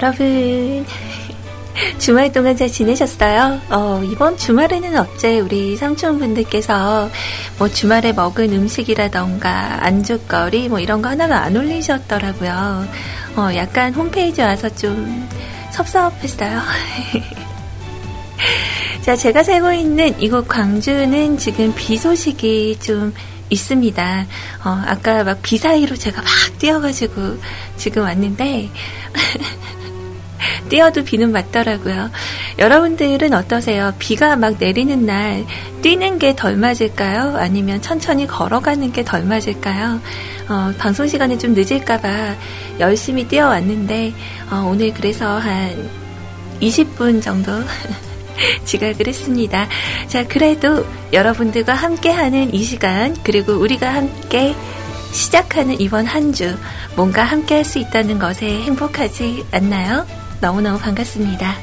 여러분, 주말 동안 잘 지내셨어요? 어, 이번 주말에는 어째 우리 삼촌분들께서 뭐 주말에 먹은 음식이라던가 안주거리 뭐 이런 거 하나가 안 올리셨더라고요. 어, 약간 홈페이지 와서 좀 섭섭했어요. 자, 제가 살고 있는 이곳 광주는 지금 비 소식이 좀 있습니다. 어, 아까 막 비 사이로 제가 막 뛰어가지고 지금 왔는데, 뛰어도 비는 맞더라고요. 여러분들은 어떠세요? 비가 막 내리는 날 뛰는 게 덜 맞을까요? 아니면 천천히 걸어가는 게 덜 맞을까요? 어, 방송 시간이 좀 늦을까봐 열심히 뛰어왔는데 어, 오늘 그래서 한 20분 정도 지각을 했습니다. 자, 그래도 여러분들과 함께하는 이 시간 그리고 우리가 함께 시작하는 이번 한 주 뭔가 함께 할 수 있다는 것에 행복하지 않나요? 너무너무 반갑습니다.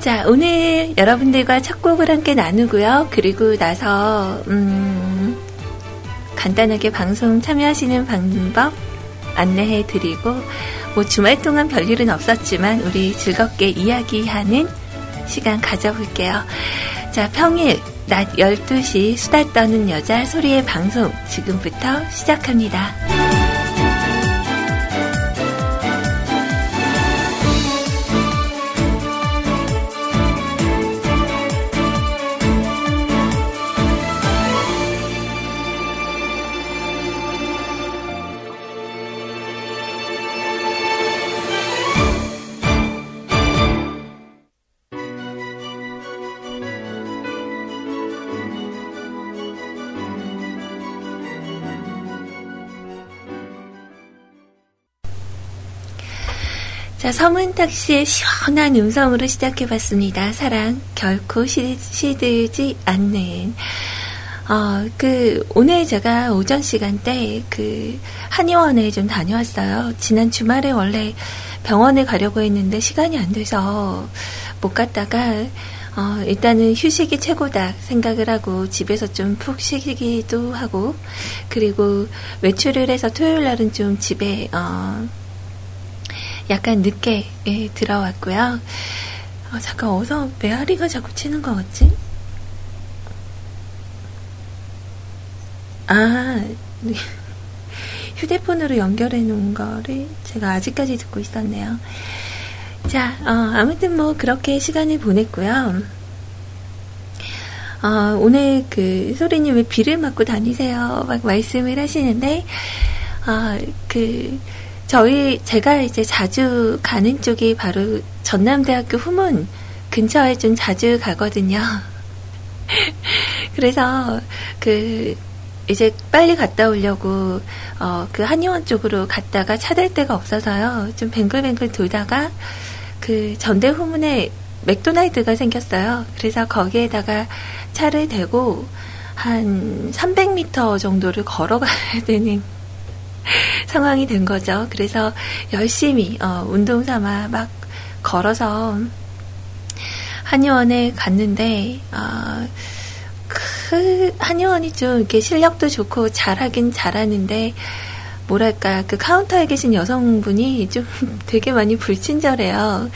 자, 오늘 여러분들과 첫 곡을 함께 나누고요. 그리고 나서, 음, 간단하게 방송 참여하시는 방법 안내해 드리고, 뭐 주말 동안 별일은 없었지만, 우리 즐겁게 이야기하는 시간 가져볼게요. 자, 평일, 낮 12시 수다 떠는 여자 소리의 방송 지금부터 시작합니다. 자, 서문탁 씨의 시원한 음성으로 시작해봤습니다. 사랑, 결코 시, 시들지 않는. 어, 그, 오늘 제가 오전 시간대 그, 한의원에 좀 다녀왔어요. 지난 주말에 원래 병원에 가려고 했는데 시간이 안 돼서 못 갔다가, 어, 일단은 휴식이 최고다 생각을 하고 집에서 좀 푹 쉬기도 하고, 그리고 외출을 해서 토요일 날은 좀 집에, 어, 약간 늦게 예, 들어왔고요. 어, 잠깐 어서 메아리가 자꾸 치는 것 같지? 아, 네. 휴대폰으로 연결해 놓은 거를 제가 아직까지 듣고 있었네요. 자, 어, 아무튼 뭐 그렇게 시간을 보냈고요. 어, 오늘 그 소리님 왜 비를 맞고 다니세요? 막 말씀을 하시는데, 어, 그, 저희 제가 이제 자주 가는 쪽이 바로 전남대학교 후문 근처에 좀 자주 가거든요. 그래서 그 이제 빨리 갔다 오려고 어, 그 한의원 쪽으로 갔다가 찾을 데가 없어서요. 좀 뱅글뱅글 돌다가 그 전대 후문에 맥도날드가 생겼어요. 그래서 거기에다가 차를 대고 한 300m 정도를 걸어가야 되는 상황이 된 거죠. 그래서 열심히 어, 운동 삼아 막 걸어서 한의원에 갔는데 어, 그 한의원이 좀 이렇게 실력도 좋고 잘하긴 잘하는데 뭐랄까 그 카운터에 계신 여성분이 좀 되게 많이 불친절해요.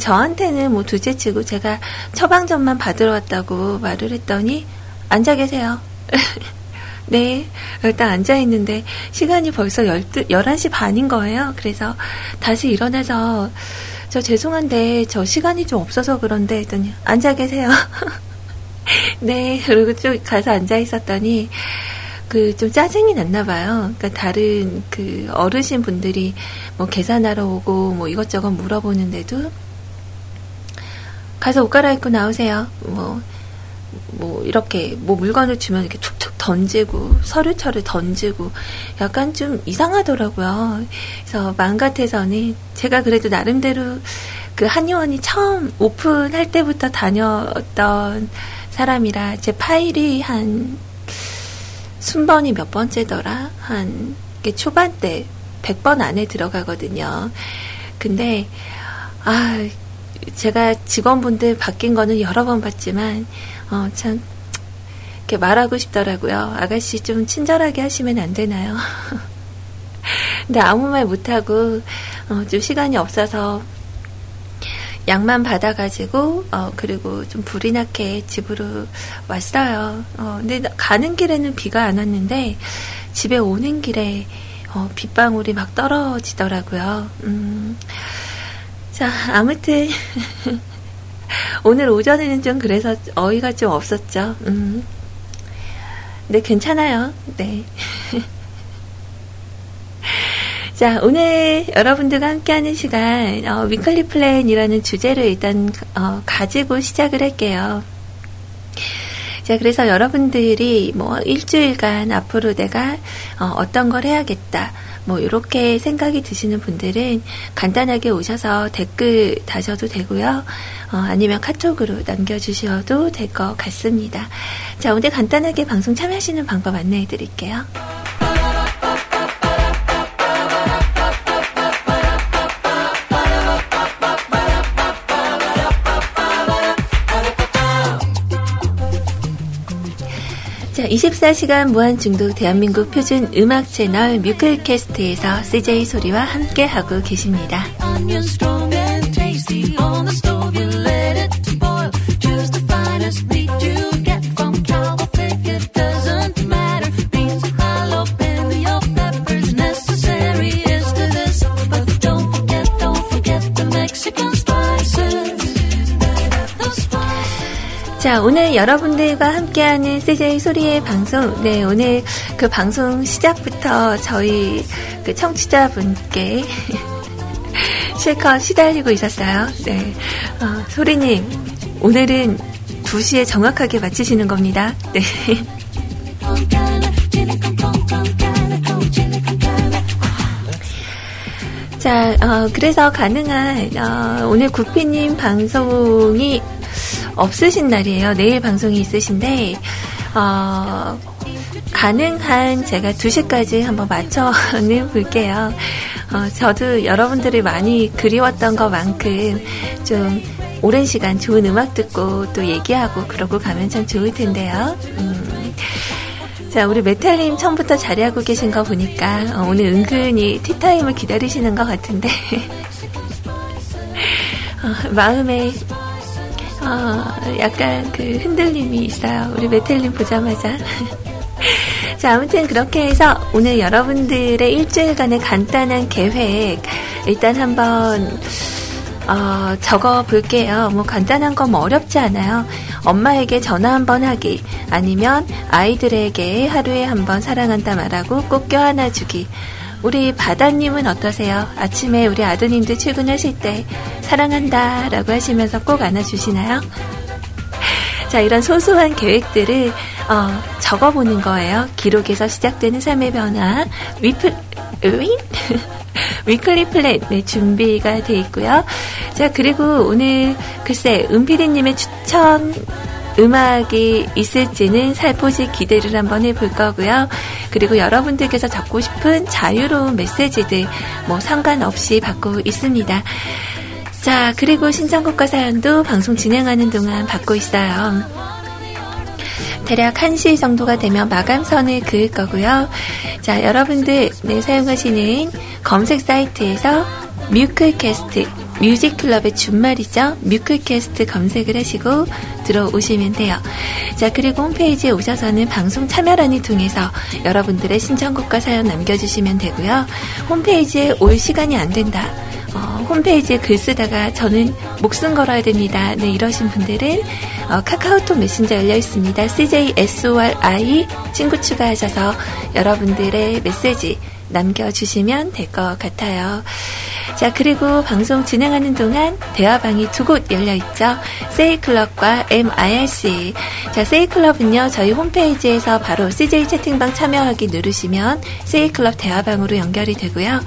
저한테는 뭐 둘째치고 제가 처방전만 받으러 왔다고 말을 했더니 앉아 계세요. 네, 일단 앉아 있는데 시간이 벌써 12, 11시 반인 거예요. 그래서 다시 일어나서 저 죄송한데 저 시간이 좀 없어서 그런데 했더니 앉아 계세요. 네, 그리고 쭉 가서 앉아 있었더니 그 좀 짜증이 났나 봐요. 그러니까 다른 그 어르신 분들이 뭐 계산하러 오고 뭐 이것저것 물어보는데도 가서 옷 갈아입고 나오세요. 뭐, 뭐, 이렇게, 뭐 물건을 주면 이렇게 툭툭 던지고, 서류처를 던지고, 약간 좀 이상하더라고요. 그래서 마음 같아서는 제가 그래도 나름대로 그 한의원이 처음 오픈할 때부터 다녔던 사람이라 제 파일이 한 순번이 몇 번째더라? 한 초반때 100번 안에 들어가거든요. 근데 아 제가 직원분들 바뀐 거는 여러 번 봤지만 어, 참 이렇게 말하고 싶더라고요. 아가씨 좀 친절하게 하시면 안 되나요? 근데 아무 말 못하고 어, 좀 시간이 없어서 약만 받아가지고 어 그리고 좀 불이 나게 집으로 왔어요. 어 근데 가는 길에는 비가 안 왔는데 집에 오는 길에 어 빗방울이 막 떨어지더라고요. 음. 자 아무튼 오늘 오전에는 좀 그래서 어이가 좀 없었죠. 음. 네 괜찮아요. 네. 자, 오늘 여러분들과 함께하는 시간, 어, weekly plan이라는 주제를 일단, 어, 가지고 시작을 할게요. 자, 그래서 여러분들이 뭐 일주일간 앞으로 내가 어, 떤걸 해야겠다. 뭐 이렇게 생각이 드시는 분들은 간단하게 오셔서 댓글 다셔도 되고요. 어, 아니면 카톡으로 남겨주셔도 될 것 같습니다. 자, 오늘 간단하게 방송 참여하시는 방법 안내해 드릴게요. 자, 24시간 무한 중독 대한민국 표준 음악 채널 뮤클캐스트에서 CJ 소리와 함께하고 계십니다. 자, 오늘 여러분들과 함께하는 CJ 소리의 방송. 네, 오늘 그 방송 시작부터 저희 그 청취자분께 실컷 시달리고 있었어요. 네. 어, 소리님, 오늘은 2시에 정확하게 마치시는 겁니다. 네. 자, 어, 그래서 가능한, 어, 오늘 구피님 방송이 없으신 날이에요. 내일 방송이 있으신데, 어, 가능한 제가 2시까지 한번 맞춰는 볼게요. 어, 저도 여러분들이 많이 그리웠던 것만큼 좀 오랜 시간 좋은 음악 듣고 또 얘기하고 그러고 가면 참 좋을 텐데요. 음. 자, 우리 메탈님 처음부터 자리하고 계신 거 보니까 어, 오늘 은근히 티타임을 기다리시는 것 같은데 어, 마음에 어, 약간 그 흔들림이 있어요. 우리 메텔님 보자마자. 자, 아무튼 그렇게 해서 오늘 여러분들의 일주일간의 간단한 계획 일단 한번 어, 적어 볼게요. 뭐 간단한 거뭐 어렵지 않아요. 엄마에게 전화 한번 하기, 아니면 아이들에게 하루에 한번 사랑한다 말하고 꼭 껴안아 주기. 우리 바다님은 어떠세요? 아침에 우리 아드님들 출근하실 때 사랑한다 라고 하시면서 꼭 안아주시나요? 자, 이런 소소한 계획들을 어, 적어보는 거예요. 기록에서 시작되는 삶의 변화, 위플, 으잉? weekly plan, 네, 준비가 돼 있고요. 자, 그리고 오늘, 글쎄, 은피디님의 추천, 음악이 있을지는 살포시 기대를 한번 해볼 거고요. 그리고 여러분들께서 적고 싶은 자유로운 메시지들 뭐 상관없이 받고 있습니다. 자, 그리고 신청곡과 사연도 방송 진행하는 동안 받고 있어요. 대략 1시 정도가 되면 마감선을 그을 거고요. 자, 여러분들 네, 사용하시는 검색 사이트에서 뮤클캐스트 뮤직클럽의 준말이죠. 뮤클캐스트 검색을 하시고 들어오시면 돼요. 자, 그리고 홈페이지에 오셔서는 방송 참여란을 통해서 여러분들의 신청곡과 사연 남겨주시면 되고요. 홈페이지에 올 시간이 안 된다. 어, 홈페이지에 글 쓰다가 저는 목숨 걸어야 됩니다. 네, 이러신 분들은 어, 카카오톡 메신저 열려 있습니다. CJSORI 친구 추가하셔서 여러분들의 메시지 남겨주시면 될 것 같아요. 자, 그리고 방송 진행하는 동안 대화방이 두 곳 열려 있죠. 세이클럽과 MIRC. 자, 세이클럽은요, 저희 홈페이지에서 바로 CJ 채팅방 참여하기 누르시면 세이클럽 대화방으로 연결이 되고요.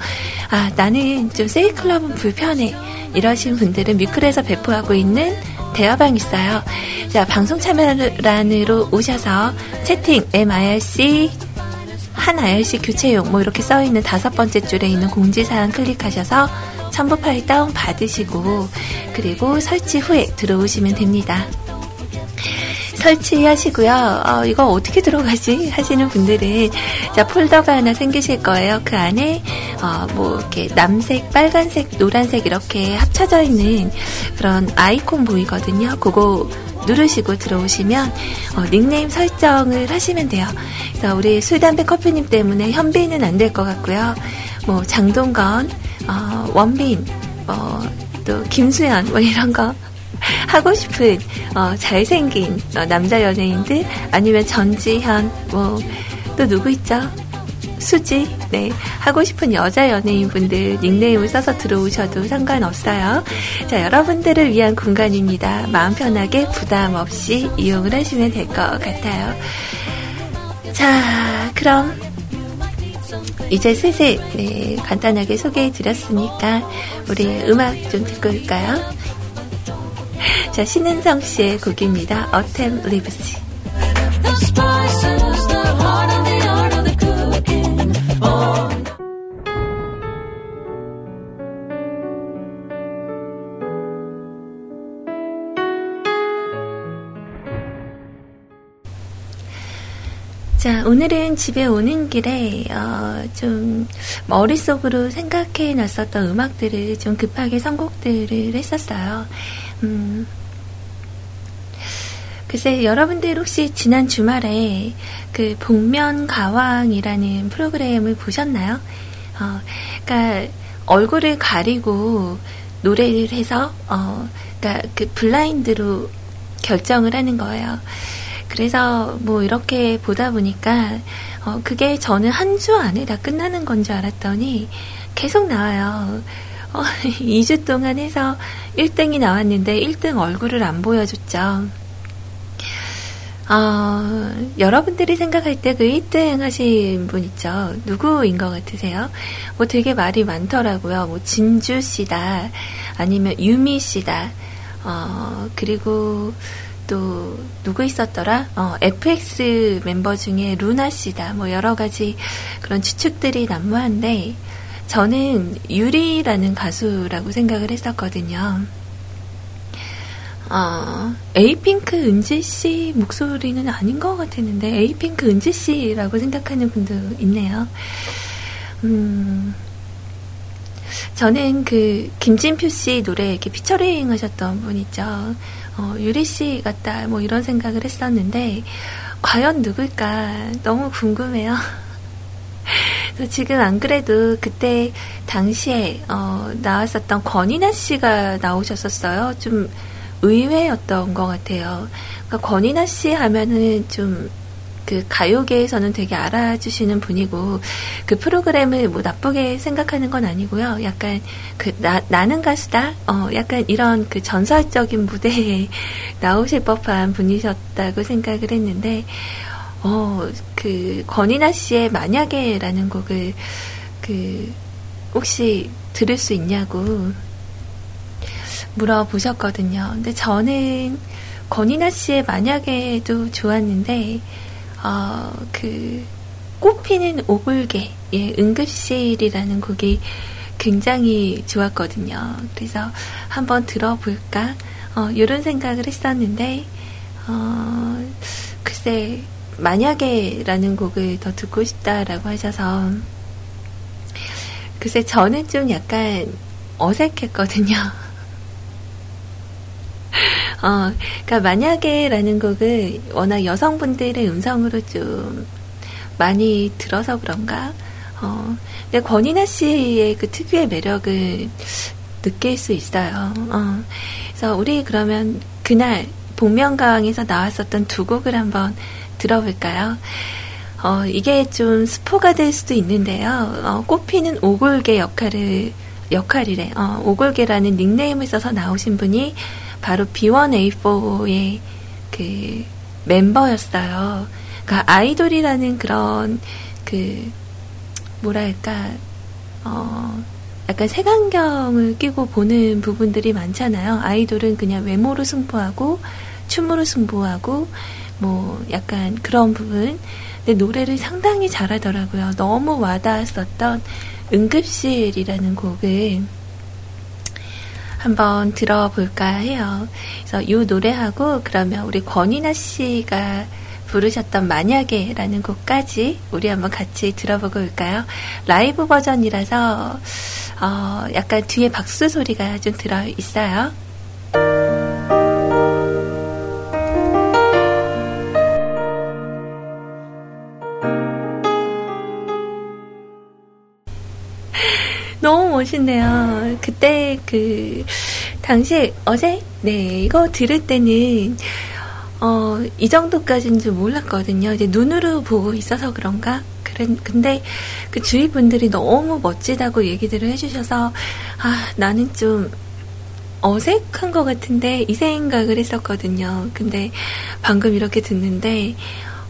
아, 나는 좀 세이클럽은 불편해. 이러신 분들은 뮤클에서 배포하고 있는 대화방 있어요. 자, 방송 참여란으로 오셔서 채팅 MIRC 한 IRC 교체용 뭐 이렇게 써 있는 다섯 번째 줄에 있는 공지사항 클릭하셔서 첨부 파일 다운 받으시고 그리고 설치 후에 들어오시면 됩니다. 설치하시고요. 어, 이거 어떻게 들어가지 하시는 분들은 자 폴더가 하나 생기실 거예요. 그 안에 어, 뭐 이렇게 남색, 빨간색, 노란색 이렇게 합쳐져 있는 그런 아이콘 보이거든요. 그거 누르시고 들어오시면 어, 닉네임 설정을 하시면 돼요. 그래서 우리 술, 담배, 커피님 때문에 현빈은 안 될 것 같고요. 뭐 장동건, 어, 원빈, 뭐또 김수현 뭐 이런 거 하고 싶은 어, 잘생긴 어, 남자 연예인들 아니면 전지현 뭐 또 누구 있죠? 수지 네 하고 싶은 여자 연예인 분들 닉네임을 써서 들어오셔도 상관없어요. 자 여러분들을 위한 공간입니다. 마음 편하게 부담 없이 이용을 하시면 될 것 같아요. 자 그럼 이제 슬슬 네, 간단하게 소개해 드렸으니까 우리 음악 좀 듣고 올까요? 자, 신은성 씨의 곡입니다. Cooking. Oh. 자, 오늘은 집에 오는 길에, 어, 좀, 머릿속으로 생각해 놨었던 음악들을 좀 급하게 선곡들을 했었어요. 음, 글쎄, 여러분들 혹시 지난 주말에 그 복면 가왕이라는 프로그램을 보셨나요? 어, 그니까, 얼굴을 가리고 노래를 해서, 어, 그니까 그 블라인드로 결정을 하는 거예요. 그래서 뭐 이렇게 보다 보니까 어 그게 저는 한 주 안에 다 끝나는 건 줄 알았더니 계속 나와요. 어, 2주 동안 해서 1등이 나왔는데 1등 얼굴을 안 보여줬죠. 어, 여러분들이 생각할 때 그 1등 하신 분 있죠? 누구인 것 같으세요? 뭐 되게 말이 많더라고요. 뭐 진주 씨다, 아니면 유미 씨다, 어, 그리고 또 누구 있었더라? 어, FX 멤버 중에 루나 씨다. 뭐 여러 가지 그런 추측들이 난무한데 저는 유리라는 가수라고 생각을 했었거든요. 어, 에이핑크 은지 씨 목소리는 아닌 것 같았는데 에이핑크 은지 씨라고 생각하는 분도 있네요. 음, 저는 그 김진표 씨 노래 이렇게 피처링 하셨던 분 있죠. 어, 유리 씨 같다 뭐 이런 생각을 했었는데 과연 누굴까 너무 궁금해요. 그래서 지금 안 그래도 그때 당시에 어, 나왔었던 권인아 씨가 나오셨었어요. 좀 의외였던 것 같아요. 그러니까 권인아 씨 하면은 좀 그 가요계에서는 되게 알아주시는 분이고 그 프로그램을 뭐 나쁘게 생각하는 건 아니고요. 약간 그 나, 나는 가수다. 어 약간 이런 그 전설적인 무대에 나오실 법한 분이셨다고 생각을 했는데 어 그 권인아 씨의 만약에라는 곡을 그 혹시 들을 수 있냐고 물어보셨거든요. 근데 저는 권이나 씨의 만약에도 좋았는데, 어, 그, 꽃피는 오골개, 예, 응급실이라는 곡이 굉장히 좋았거든요. 그래서 한번 들어볼까? 어, 이런 생각을 했었는데, 어, 글쎄, 만약에라는 곡을 더 듣고 싶다라고 하셔서, 글쎄, 저는 좀 약간 어색했거든요. 어, 그니까 만약에라는 곡을 워낙 여성분들의 음성으로 좀 많이 들어서 그런가? 어, 근데 권이나 씨의 그 특유의 매력을 느낄 수 있어요. 어, 그래서 우리 그러면 그날 복면가왕에서 나왔었던 두 곡을 한번 들어볼까요? 어, 이게 좀 스포가 될 수도 있는데요. 어, 꽃피는 오골계 역할을, 역할이래. 어, 오골계라는 닉네임을 써서 나오신 분이 바로 B1A4의 그 멤버였어요. 그러니까 아이돌이라는 그런 그 뭐랄까 어 약간 색안경을 끼고 보는 부분들이 많잖아요. 아이돌은 그냥 외모로 승부하고 춤으로 승부하고 뭐 약간 그런 부분. 근데 노래를 상당히 잘하더라고요. 너무 와닿았었던 응급실이라는 곡을 한번 들어볼까 해요. 그래서 이 노래하고 그러면 우리 권이나 씨가 부르셨던 만약에라는 곡까지 우리 한번 같이 들어보고 올까요? 라이브 버전이라서 어, 약간 뒤에 박수 소리가 좀 들어 있어요. 너무 멋있네요. 그때 그 당시 어제 네 이거 들을 때는 어, 이 정도까지는 좀 몰랐거든요. 이제 눈으로 보고 있어서 그런가? 그래, 근데 그 주위 분들이 너무 멋지다고 얘기들을 해주셔서, 아, 나는 좀 어색한 것 같은데, 이 생각을 했었거든요. 근데 방금 이렇게 듣는데,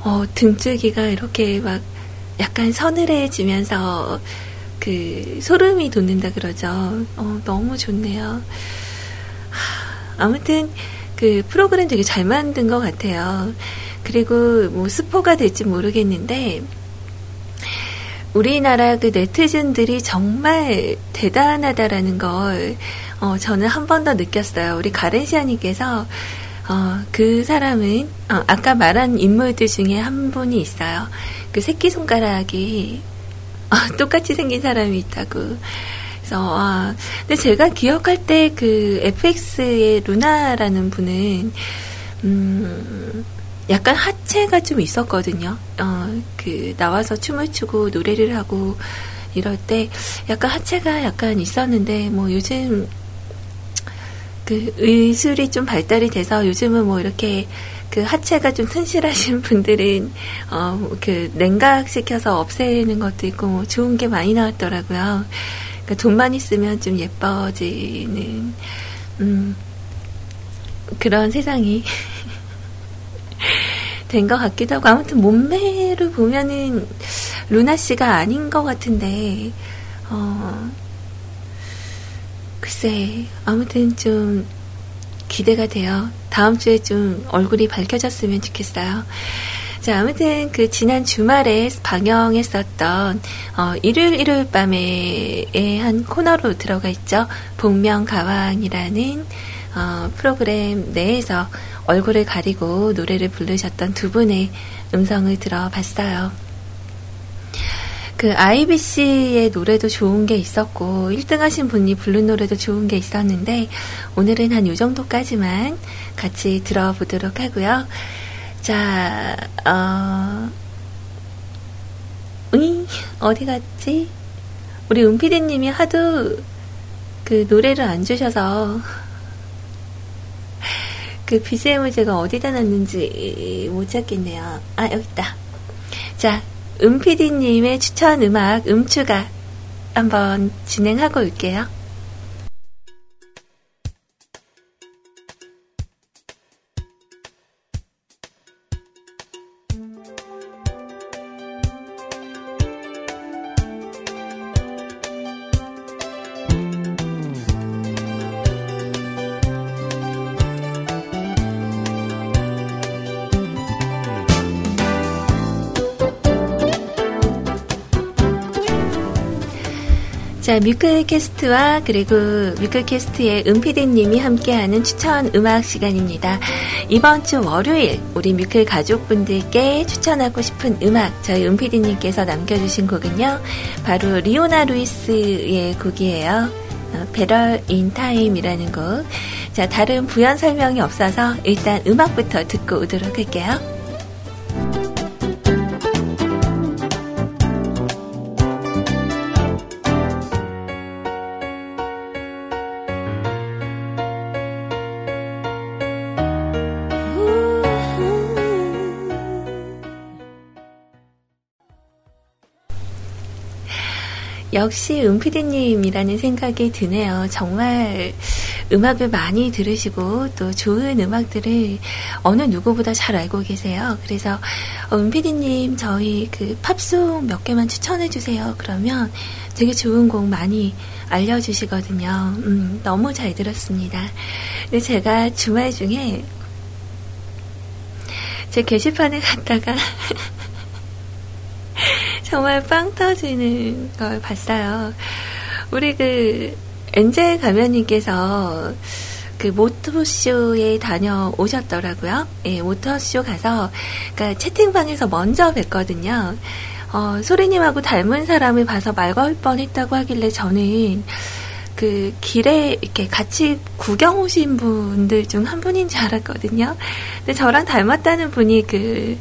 어, 등줄기가 이렇게 막 약간 서늘해지면서 그 소름이 돋는다 그러죠. 어, 너무 좋네요. 하, 아무튼, 그 프로그램 되게 잘 만든 것 같아요. 그리고 뭐 스포가 될지 모르겠는데 우리나라 그 네티즌들이 정말 대단하다라는 걸 어, 저는 한 번 더 느꼈어요. 우리 가렌시아님께서 어, 그 사람은 어, 아까 말한 인물들 중에 한 분이 있어요. 그 새끼 손가락이 어, 똑같이 생긴 사람이 있다고. 그래서 아, 근데 제가 기억할 때 그 FX의 루나라는 분은 음, 약간 하체가 좀 있었거든요. 어, 그 나와서 춤을 추고 노래를 하고 이럴 때 약간 하체가 약간 있었는데 뭐 요즘 그 의술이 좀 발달이 돼서 요즘은 뭐 이렇게 그 하체가 좀 튼실하신 분들은 어 그 냉각 시켜서 없애는 것도 있고 뭐 좋은 게 많이 나왔더라고요. 그러니까 돈만 있으면 좀 예뻐지는 음, 그런 세상이 된 것 같기도 하고 아무튼 몸매를 보면은 루나 씨가 아닌 것 같은데 어, 글쎄 아무튼 좀 기대가 돼요. 다음 주에 좀 얼굴이 밝혀졌으면 좋겠어요. 자, 아무튼 그 지난 주말에 방영했었던 어, 일요일 일요일 밤에 한 코너로 들어가 있죠. 복명가왕이라는 어, 프로그램 내에서 얼굴을 가리고 노래를 부르셨던 두 분의 음성을 들어봤어요. 그 IBC의 노래도 좋은 게 있었고 1등 하신 분이 부른 노래도 좋은 게 있었는데 오늘은 한 요 정도까지만 같이 들어보도록 하고요. 자, 어, 으이, 어디 갔지? 우리 은피디님이 하도 그 노래를 안 주셔서 그 BGM을 제가 어디다 놨는지 못 찾겠네요. 아, 여기 있다. 자, 은피디님의 추천 음악 음추가 한번 진행하고 올게요. 자, 뮤클캐스트와 그리고 뮤클캐스트의 은피디님이 함께하는 추천 음악 시간입니다. 이번 주 월요일 우리 뮤클 가족분들께 추천하고 싶은 음악 저희 은피디님께서 남겨주신 곡은요. 바로 리오나 루이스의 곡이에요. 어, Better in Time이라는 곡. 자, 다른 부연 설명이 없어서 일단 음악부터 듣고 오도록 할게요. 역시 은피디님이라는 생각이 드네요. 정말 음악을 많이 들으시고 또 좋은 음악들을 어느 누구보다 잘 알고 계세요. 그래서 어, 은피디님 저희 그 팝송 몇 개만 추천해 주세요. 그러면 되게 좋은 곡 많이 알려주시거든요. 음, 너무 잘 들었습니다. 근데 제가 주말 중에 제 게시판에 갔다가 정말 빵 터지는 걸 봤어요. 우리 그 엔젤 가면님께서 그 모터쇼에 다녀오셨더라고요. 예, 모터쇼 가서 그러니까 채팅방에서 먼저 뵀거든요. 어, 소리님하고 닮은 사람을 봐서 말 걸 뻔했다고 하길래 저는 그 길에 이렇게 같이 구경 오신 분들 중 한 분인 줄 알았거든요. 근데 저랑 닮았다는 분이 그,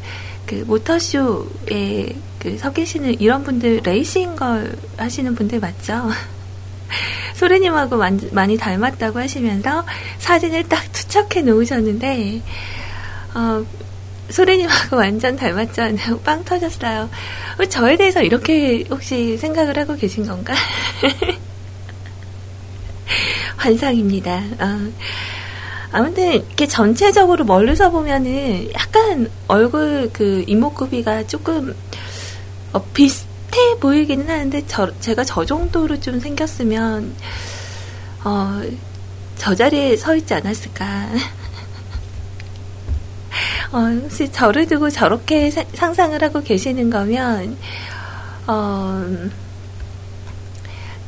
그 모터쇼에 그서 계시는 이런 분들 레이싱 걸 하시는 분들 맞죠? 소리님하고 만- 많이 닮았다고 하시면서 사진을 딱 투척해 놓으셨는데, 어, 소리님하고 완전 닮았잖아요. 빵 터졌어요. 어, 저에 대해서 이렇게 혹시 생각을 하고 계신 건가? 환상입니다. 어. 아무튼 이렇게 전체적으로 멀리서 보면은 약간 얼굴 그 이목구비가 조금 어, 비슷해 보이기는 하는데 저, 제가 저 정도로 좀 생겼으면 어, 저 자리에 서 있지 않았을까. 어, 혹시 저를 두고 저렇게 사- 상상을 하고 계시는 거면 어,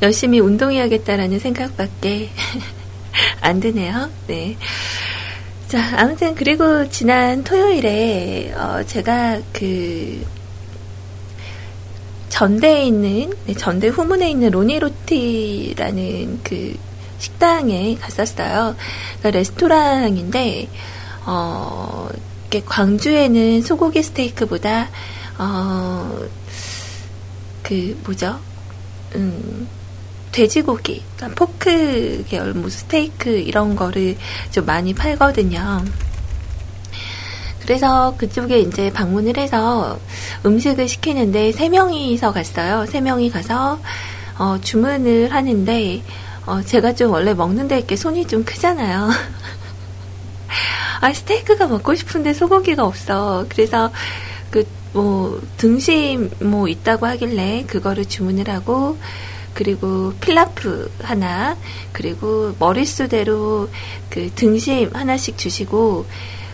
열심히 운동해야겠다라는 생각밖에 안 드네요. 네. 자, 아무튼 그리고 지난 토요일에 어, 제가 그 전대에 있는 네, 전대 후문에 있는 로니로티라는 그 식당에 갔었어요. 그러니까 레스토랑인데 어, 광주에는 소고기 스테이크보다 어, 그 뭐죠? 음, 돼지고기, 그러니까 포크 계열, 뭐 스테이크 이런 거를 좀 많이 팔거든요. 그래서 그쪽에 이제 방문을 해서 음식을 시키는데 세 명이서 갔어요. 세 명이 가서 어, 주문을 하는데 어, 제가 좀 원래 먹는데 이렇게 손이 좀 크잖아요. 아 스테이크가 먹고 싶은데 소고기가 없어. 그래서 그 뭐 등심 뭐 있다고 하길래 그거를 주문을 하고 그리고 필라프 하나 그리고 머릿수대로 그 등심 하나씩 주시고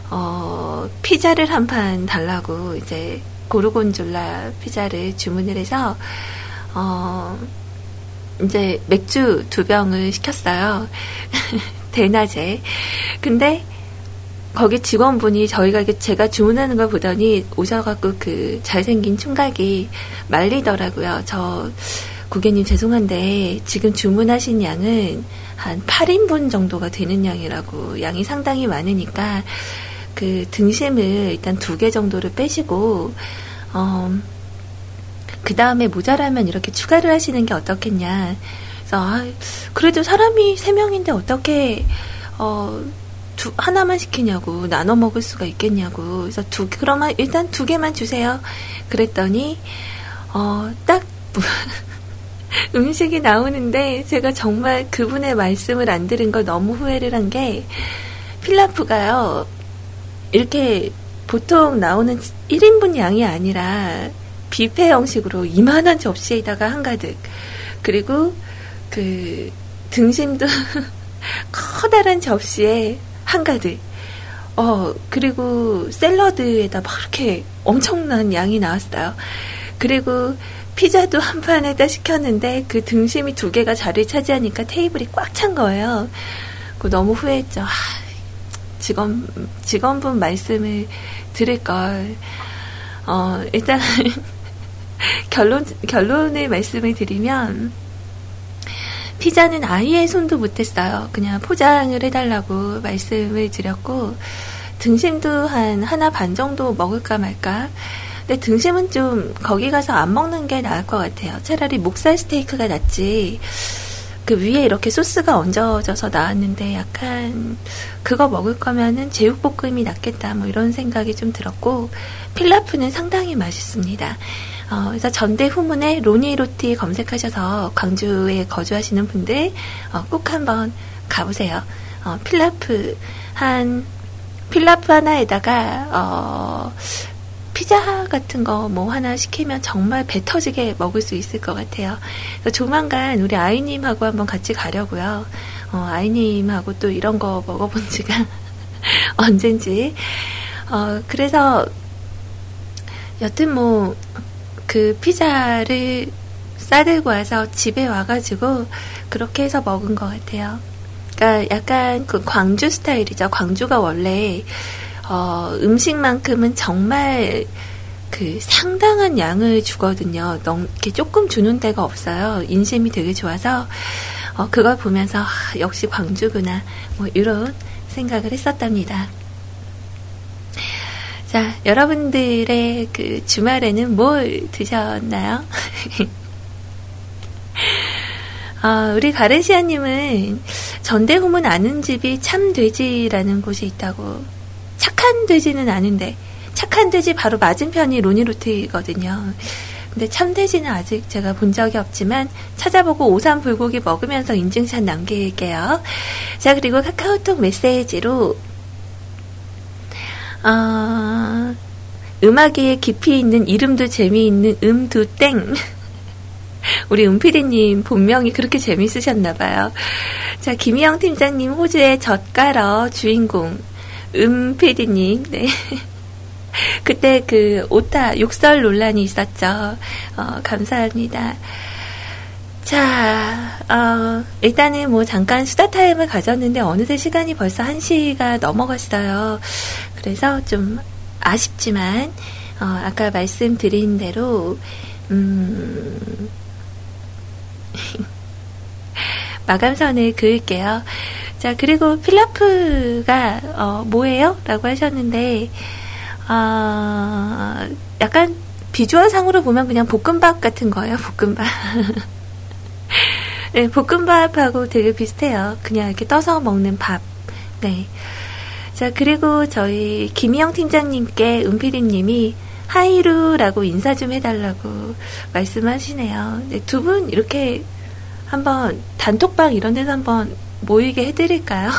어 피자를 한 판 달라고 이제 고르곤졸라 피자를 주문을 해서 어 이제 맥주 두 병을 시켰어요. 대낮에. 근데 거기 직원분이 저희가 이게 제가 주문하는 걸 보더니 오셔갖고 그 잘생긴 총각이 말리더라고요. 저 고객님 죄송한데 지금 주문하신 양은 한 8인분 정도가 되는 양이라고 양이 상당히 많으니까 그 등심을 일단 두 개 정도를 빼시고 어, 그 다음에 모자라면 이렇게 추가를 하시는 게 어떻겠냐. 그래서 아, 그래도 사람이 세 명인데 어떻게 어, 두, 하나만 시키냐고 나눠 먹을 수가 있겠냐고. 그래서 두 그러면 일단 두 개만 주세요. 그랬더니 어, 딱 음식이 나오는데 제가 정말 그분의 말씀을 안 들은 걸 너무 후회를 한 게 필라프가요. 이렇게 보통 나오는 1인분 양이 아니라 뷔페 형식으로 이만한 접시에다가 한가득 그리고 그 등심도 커다란 접시에 한가득 어 그리고 샐러드에다 막 이렇게 엄청난 양이 나왔어요 그리고 피자도 한 판에다 시켰는데 그 등심이 두 개가 자리를 차지하니까 테이블이 꽉 찬 거예요. 그 너무 후회했죠. 아, 직원 직원분 말씀을 들을 걸. 어 일단 결론 결론을 말씀을 드리면 피자는 아예 손도 못 댔어요. 그냥 포장을 해달라고 말씀을 드렸고 등심도 한 하나 반 정도 먹을까 말까. 근데 등심은 좀 거기 가서 안 먹는 게 나을 것 같아요. 차라리 목살 스테이크가 낫지. 그 위에 이렇게 소스가 얹어져서 나왔는데 약간 그거 먹을 거면은 제육볶음이 낫겠다 뭐 이런 생각이 좀 들었고 필라프는 상당히 맛있습니다. 어, 그래서 전대 후문에 로니로티 검색하셔서 광주에 거주하시는 분들 어, 꼭 한번 가보세요. 어, 필라프 한 필라프 하나에다가 어, 피자 같은 거 뭐 하나 시키면 정말 배 터지게 먹을 수 있을 것 같아요. 조만간 우리 아이님하고 한번 같이 가려고요. 어, 아이님하고 또 이런 거 먹어본 지가 언젠지. 어, 그래서 여튼 뭐 그 피자를 싸들고 와서 집에 와가지고 그렇게 해서 먹은 것 같아요. 그러니까 약간 그 광주 스타일이죠. 광주가 원래 어, 음식만큼은 정말 그 상당한 양을 주거든요. 너무 이렇게 조금 주는 데가 없어요. 인심이 되게 좋아서 어, 그걸 보면서 아, 역시 광주구나 뭐 이런 생각을 했었답니다. 자, 여러분들의 그 주말에는 뭘 드셨나요? 아, 우리 가르시아님은 전대후문 아는 집이 참돼지라는 곳이 있다고. 착한 돼지는 아는데, 착한 돼지 바로 맞은편이 로니로트거든요. 근데 참돼지는 아직 제가 본 적이 없지만 찾아보고 오삼 불고기 먹으면서 인증샷 남길게요. 자, 그리고 카카오톡 메시지로 어, 음악에 깊이 있는 이름도 재미있는 음두땡. 우리 은피디님 본명이 그렇게 재밌으셨나봐요. 자, 김희영 팀장님 호주의 젓가러 주인공. 은피디님, 네. 그때 그 오타 욕설 논란이 있었죠. 어, 감사합니다. 자, 어, 일단은 뭐 잠깐 수다 타임을 가졌는데 어느새 시간이 벌써 1시가 넘어갔어요. 그래서 좀 아쉽지만, 어, 아까 말씀드린 대로, 음, 마감선을 그을게요. 자, 그리고 필라프가, 어, 뭐예요? 라고 하셨는데, 어, 약간 비주얼 상으로 보면 그냥 볶음밥 같은 거예요, 볶음밥. 네, 볶음밥하고 되게 비슷해요. 그냥 이렇게 떠서 먹는 밥. 네. 자, 그리고 저희 김희영 팀장님께 은피디님이 하이루라고 인사 좀 해달라고 말씀하시네요. 네, 두 분 이렇게 한번 단톡방 이런 데서 한번 모이게 해드릴까요?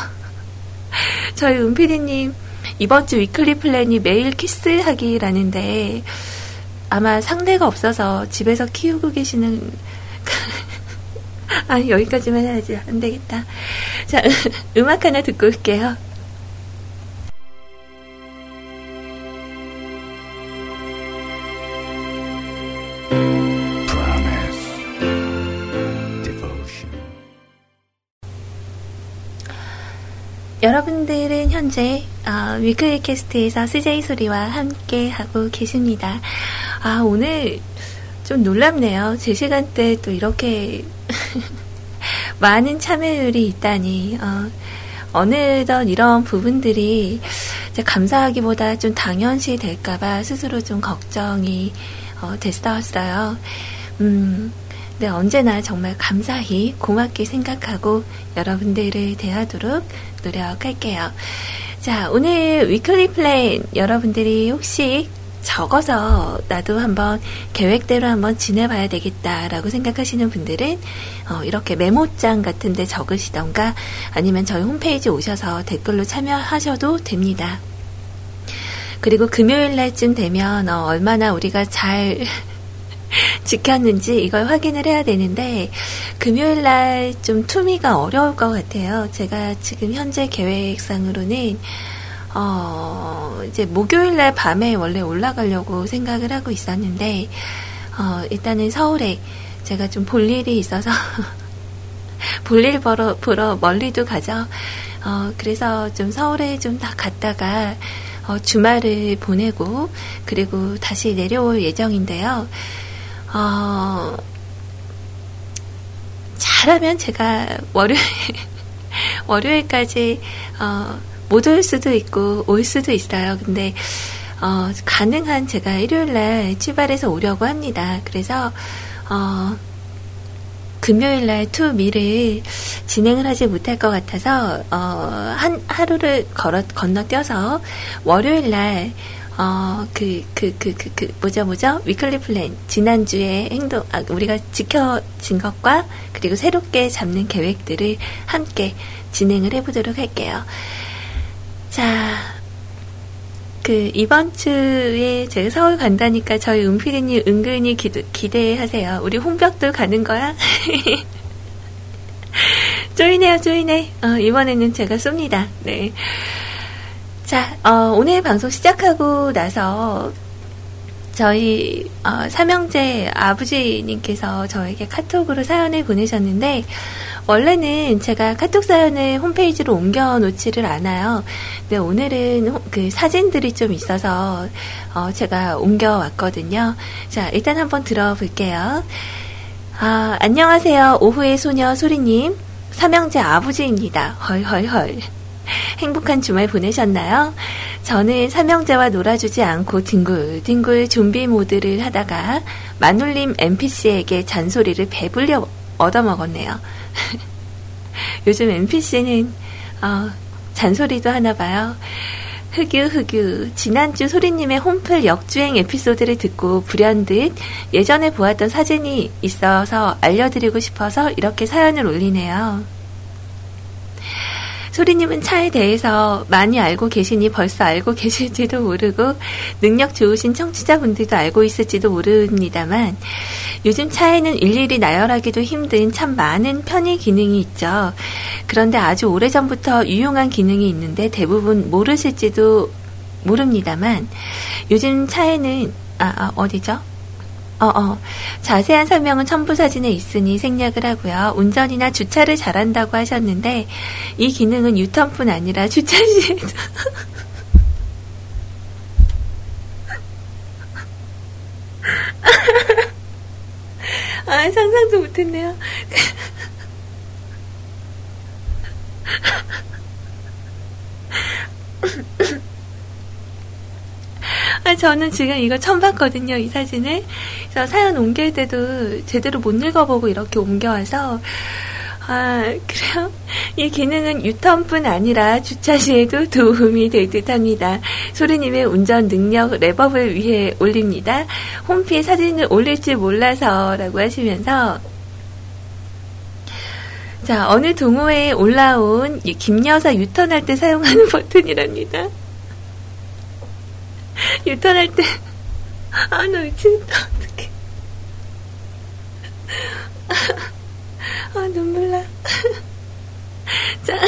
저희 은피디님 이번 주 위클리 플랜이 매일 키스하기라는데 아마 상대가 없어서 집에서 키우고 계시는 아 여기까지만 해야지 안 되겠다. 자 음악 하나 듣고 올게요. 현재 어, 위클리 캐스트에서 CJ 소리와 함께 하고 계십니다. 아 오늘 좀 놀랍네요. 제 시간대 또 이렇게 많은 참여율이 있다니 어, 어느덧 이런 부분들이 감사하기보다 좀 당연시 될까봐 스스로 좀 걱정이 어, 됐었어요. 음, 네, 언제나 정말 감사히 고맙게 생각하고 여러분들을 대하도록 노력할게요. 자, 오늘 weekly plan 여러분들이 혹시 적어서 나도 한번 계획대로 한번 지내봐야 되겠다라고 생각하시는 분들은 어, 이렇게 메모장 같은 데 적으시던가 아니면 저희 홈페이지 오셔서 댓글로 참여하셔도 됩니다. 그리고 금요일 날쯤 되면 어, 얼마나 우리가 잘 지켰는지 이걸 확인을 해야 되는데 금요일 날 좀 투미가 어려울 것 같아요. 제가 지금 현재 계획상으로는 어 이제 목요일 날 밤에 원래 올라가려고 생각을 하고 있었는데 어, 일단은 서울에 제가 좀 볼 일이 있어서 볼일 보러, 보러 멀리도 가죠. 어, 그래서 좀 서울에 좀 다 갔다가 어, 주말을 보내고 그리고 다시 내려올 예정인데요. 어, 잘하면 제가 월요일 월요일까지 어, 못올 수도 있고 올 수도 있어요. 근데 어, 가능한 제가 일요일 날 출발해서 오려고 합니다. 그래서 어, 금요일 날 투미를 진행을 하지 못할 것 같아서 어, 한 하루를 걸어 건너뛰어서 월요일 날 어, 그, 그, 그, 그, 그, 뭐죠, 뭐죠? weekly plan. 지난주에 행동, 아, 우리가 지켜진 것과, 그리고 새롭게 잡는 계획들을 함께 진행을 해보도록 할게요. 자, 그, 이번 주에 제가 서울 간다니까 저희 은필이님 은근히 기도, 기대하세요. 우리 홍벽도 가는 거야? 쪼이네요, 쪼이네. 어, 이번에는 제가 쏩니다. 네. 자, 어, 오늘 방송 시작하고 나서 저희 어, 삼형제 아버지님께서 저에게 카톡으로 사연을 보내셨는데 원래는 제가 카톡 사연을 홈페이지로 옮겨 놓지를 않아요. 근데 오늘은 호- 그 사진들이 좀 있어서 어, 제가 옮겨 왔거든요. 자, 일단 한번 들어볼게요. 아, 안녕하세요. 오후의 소녀 소리님. 삼형제 아버지입니다. 헐헐헐. 행복한 주말 보내셨나요? 저는 삼형제와 놀아주지 않고 뒹굴뒹굴 좀비 모드를 하다가 마눌님 NPC에게 잔소리를 배불려 얻어먹었네요. 요즘 NPC는 어, 잔소리도 하나 봐요. 흑유 흑유 지난주 소리님의 홈플 역주행 에피소드를 듣고 불현듯 예전에 보았던 사진이 있어서 알려드리고 싶어서 이렇게 사연을 올리네요. 소리님은 차에 대해서 많이 알고 계시니 벌써 알고 계실지도 모르고 능력 좋으신 청취자분들도 알고 있을지도 모릅니다만 요즘 차에는 일일이 나열하기도 힘든 참 많은 편의 기능이 있죠. 그런데 아주 오래전부터 유용한 기능이 있는데 대부분 모르실지도 모릅니다만 요즘 차에는 아, 아 어디죠? 어, 어. 자세한 설명은 첨부 사진에 있으니 생략을 하고요. 운전이나 주차를 잘한다고 하셨는데 이 기능은 유턴뿐 아니라 주차 시에도 아, 상상도 못했네요. 아, 저는 지금 이거 처음 봤거든요, 이 사진을. 그래서 사연 옮길 때도 제대로 못 읽어보고 이렇게 옮겨와서, 아, 그래요? 이 기능은 유턴뿐 아니라 주차 시에도 도움이 될 듯 합니다. 소리님의 운전 능력 랩업을 위해 올립니다. 홈피에 사진을 올릴지 몰라서 라고 하시면서, 자, 어느 동호회에 올라온 이 김여사 유턴할 때 사용하는 버튼이랍니다. 유턴할 때, 아, 나 미치겠다. 어떡해. 아, 눈물 나. 자.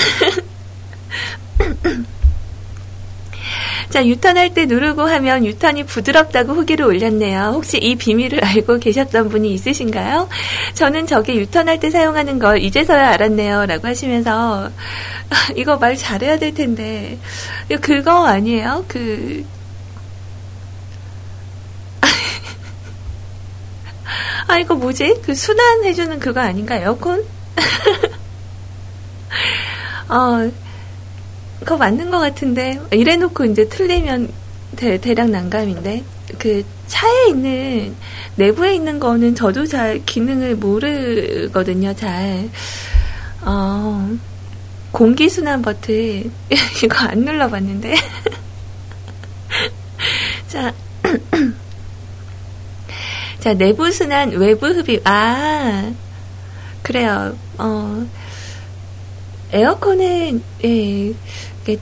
자, 유턴할 때 누르고 하면 유턴이 부드럽다고 후기를 올렸네요. 혹시 이 비밀을 알고 계셨던 분이 있으신가요? 저는 저게 유턴할 때 사용하는 걸 이제서야 알았네요. 라고 하시면서, 이거 말 잘해야 될 텐데. 그거 아니에요? 그, 아, 이거 뭐지? 그 순환해주는 그거 아닌가? 에어컨? 어, 그거 맞는 것 같은데. 이래놓고 이제 틀리면 대, 대략 난감인데. 그 차에 있는, 내부에 있는 거는 저도 잘 기능을 모르거든요, 잘. 어, 공기순환 버튼. 이거 안 눌러봤는데. 자. 자, 내부 순환, 외부 흡입. 아, 그래요. 어, 에어컨은, 예,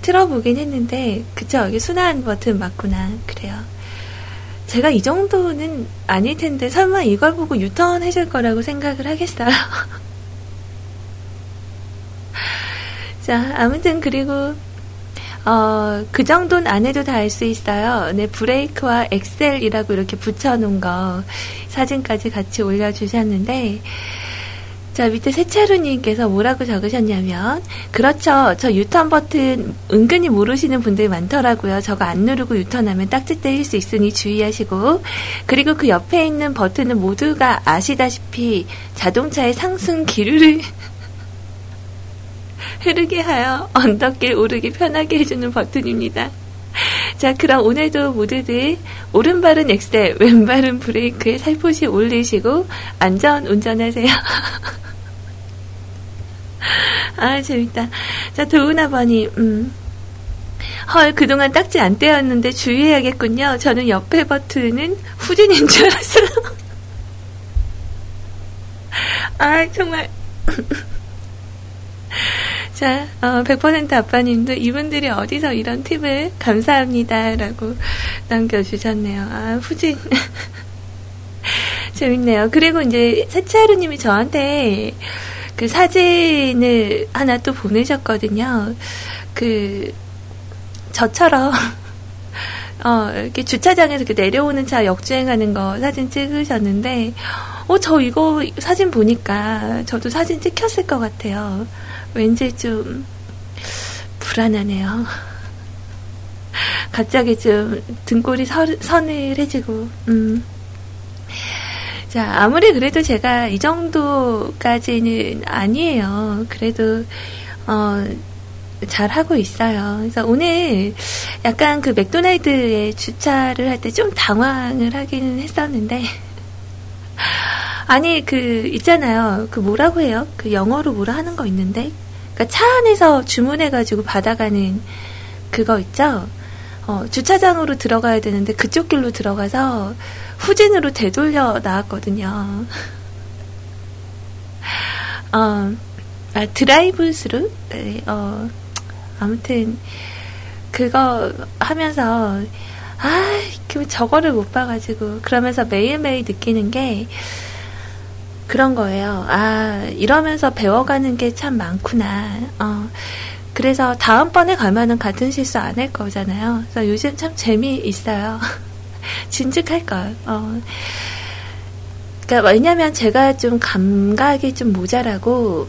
틀어보긴 했는데, 그쵸. 여기 순환 버튼 맞구나. 그래요. 제가 이 정도는 아닐 텐데, 설마 이걸 보고 유턴 해줄 거라고 생각을 하겠어요. 자, 아무튼 그리고, 어, 그 정도는 안 해도 다 알 수 있어요. 네, 브레이크와 엑셀이라고 이렇게 붙여놓은 거 사진까지 같이 올려주셨는데, 자, 밑에 세차루님께서 뭐라고 적으셨냐면, 그렇죠. 저 유턴 버튼 은근히 모르시는 분들 많더라고요. 저거 안 누르고 유턴하면 딱지 때릴 수 있으니 주의하시고, 그리고 그 옆에 있는 버튼은 모두가 아시다시피 자동차의 상승 기류를 흐르게 하여 언덕길 오르기 편하게 해주는 버튼입니다. 자, 그럼 오늘도 모두들 오른발은 엑셀, 왼발은 브레이크에 살포시 올리시고 안전 운전하세요. 아, 재밌다. 자, 도은아버님, 음. 헐, 그동안 딱지 안 떼었는데 주의해야겠군요. 저는 옆에 버튼은 후진인 줄 알았어요. 아, 정말. 자, 어, 100% 아빠님도 이분들이 어디서 이런 팁을 감사합니다. 라고 남겨주셨네요. 아, 후진. 재밌네요. 그리고 이제 세차루님이 저한테 그 사진을 하나 또 보내셨거든요. 그, 저처럼, 어, 이렇게 주차장에서 이렇게 내려오는 차 역주행하는 거 사진 찍으셨는데, 어, 저 이거 사진 보니까 저도 사진 찍혔을 것 같아요. 왠지 좀 불안하네요. 갑자기 좀 등골이 서, 서늘해지고, 음. 자, 아무리 그래도 제가 이 정도까지는 아니에요. 그래도, 어, 잘 하고 있어요. 그래서 오늘 약간 그 맥도날드에 주차를 할 때 좀 당황을 하기는 했었는데, 아니, 그, 있잖아요. 그 뭐라고 해요? 그 영어로 뭐라 하는 거 있는데? 그니까 차 안에서 주문해가지고 받아가는 그거 있죠? 어, 주차장으로 들어가야 되는데 그쪽 길로 들어가서 후진으로 되돌려 나왔거든요. 어, 아, drive through? 네, 어, 아무튼, 그거 하면서, 아, 그 저거를 못 봐가지고, 그러면서 매일매일 느끼는 게, 그런 거예요. 아, 이러면서 배워가는 게 참 많구나. 어, 그래서 다음번에 가면은 같은 실수 안 할 거잖아요. 그래서 요즘 참 재미있어요. 진즉할 걸. 어. 그러니까 왜냐면 제가 좀 감각이 좀 모자라고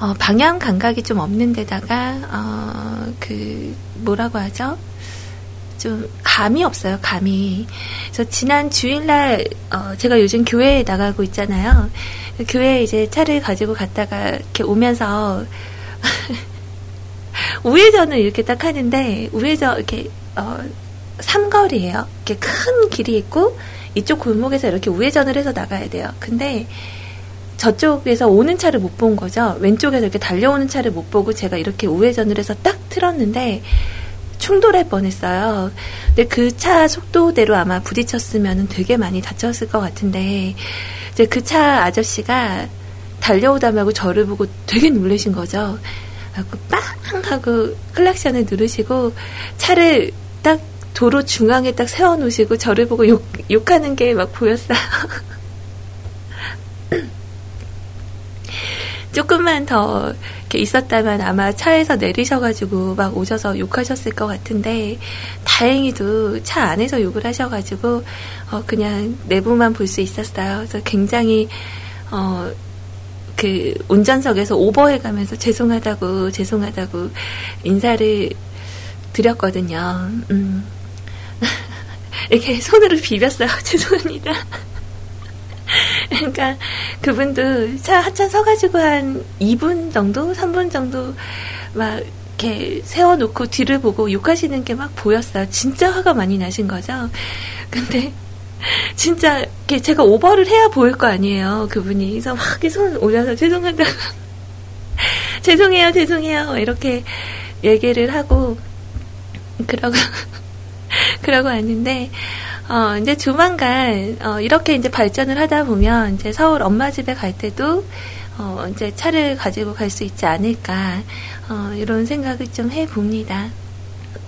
어, 방향 감각이 좀 없는 데다가 어, 그 뭐라고 하죠? 좀 감이 없어요. 감이. 그래서 지난 주일날 어, 제가 요즘 교회에 나가고 있잖아요. 교회에 이제 차를 가지고 갔다가 이렇게 오면서 우회전을 이렇게 딱 하는데 우회전 이렇게 어, 삼거리예요. 이렇게 큰 길이 있고 이쪽 골목에서 이렇게 우회전을 해서 나가야 돼요. 근데 저쪽에서 오는 차를 못 본 거죠. 왼쪽에서 이렇게 달려오는 차를 못 보고 제가 이렇게 우회전을 해서 딱 틀었는데 충돌할 뻔했어요. 근데 그 차 속도대로 아마 부딪혔으면 되게 많이 다쳤을 것 같은데 이제 그 차 아저씨가 달려오다 말고 저를 보고 되게 놀라신 거죠. 빵 하고 클락션을 누르시고 차를 딱 도로 중앙에 딱 세워놓으시고 저를 보고 욕, 욕하는 게 막 보였어요. 조금만 더 이렇게 있었다면 아마 차에서 내리셔가지고 막 오셔서 욕하셨을 것 같은데 다행히도 차 안에서 욕을 하셔가지고 어 그냥 내부만 볼 수 있었어요. 그래서 굉장히 어 그 운전석에서 오버해가면서 죄송하다고 죄송하다고 인사를 드렸거든요. 음. 이렇게 손으로 비볐어요. 죄송합니다. 그러니까 그분도 차 한참 서가지고 한 2분 정도, 3분 정도 막 이렇게 세워놓고 뒤를 보고 욕하시는 게 막 보였어요. 진짜 화가 많이 나신 거죠. 근데 진짜 이렇게 제가 오버를 해야 보일 거 아니에요. 그분이 그래서 막 손 올려서 죄송하다고 죄송해요, 죄송해요 이렇게 얘기를 하고 그러고 그러고 왔는데 어, 이제 조만간, 어, 이렇게 이제 발전을 하다 보면, 이제 서울 엄마 집에 갈 때도, 어, 이제 차를 가지고 갈 수 있지 않을까, 어, 이런 생각을 좀 해봅니다.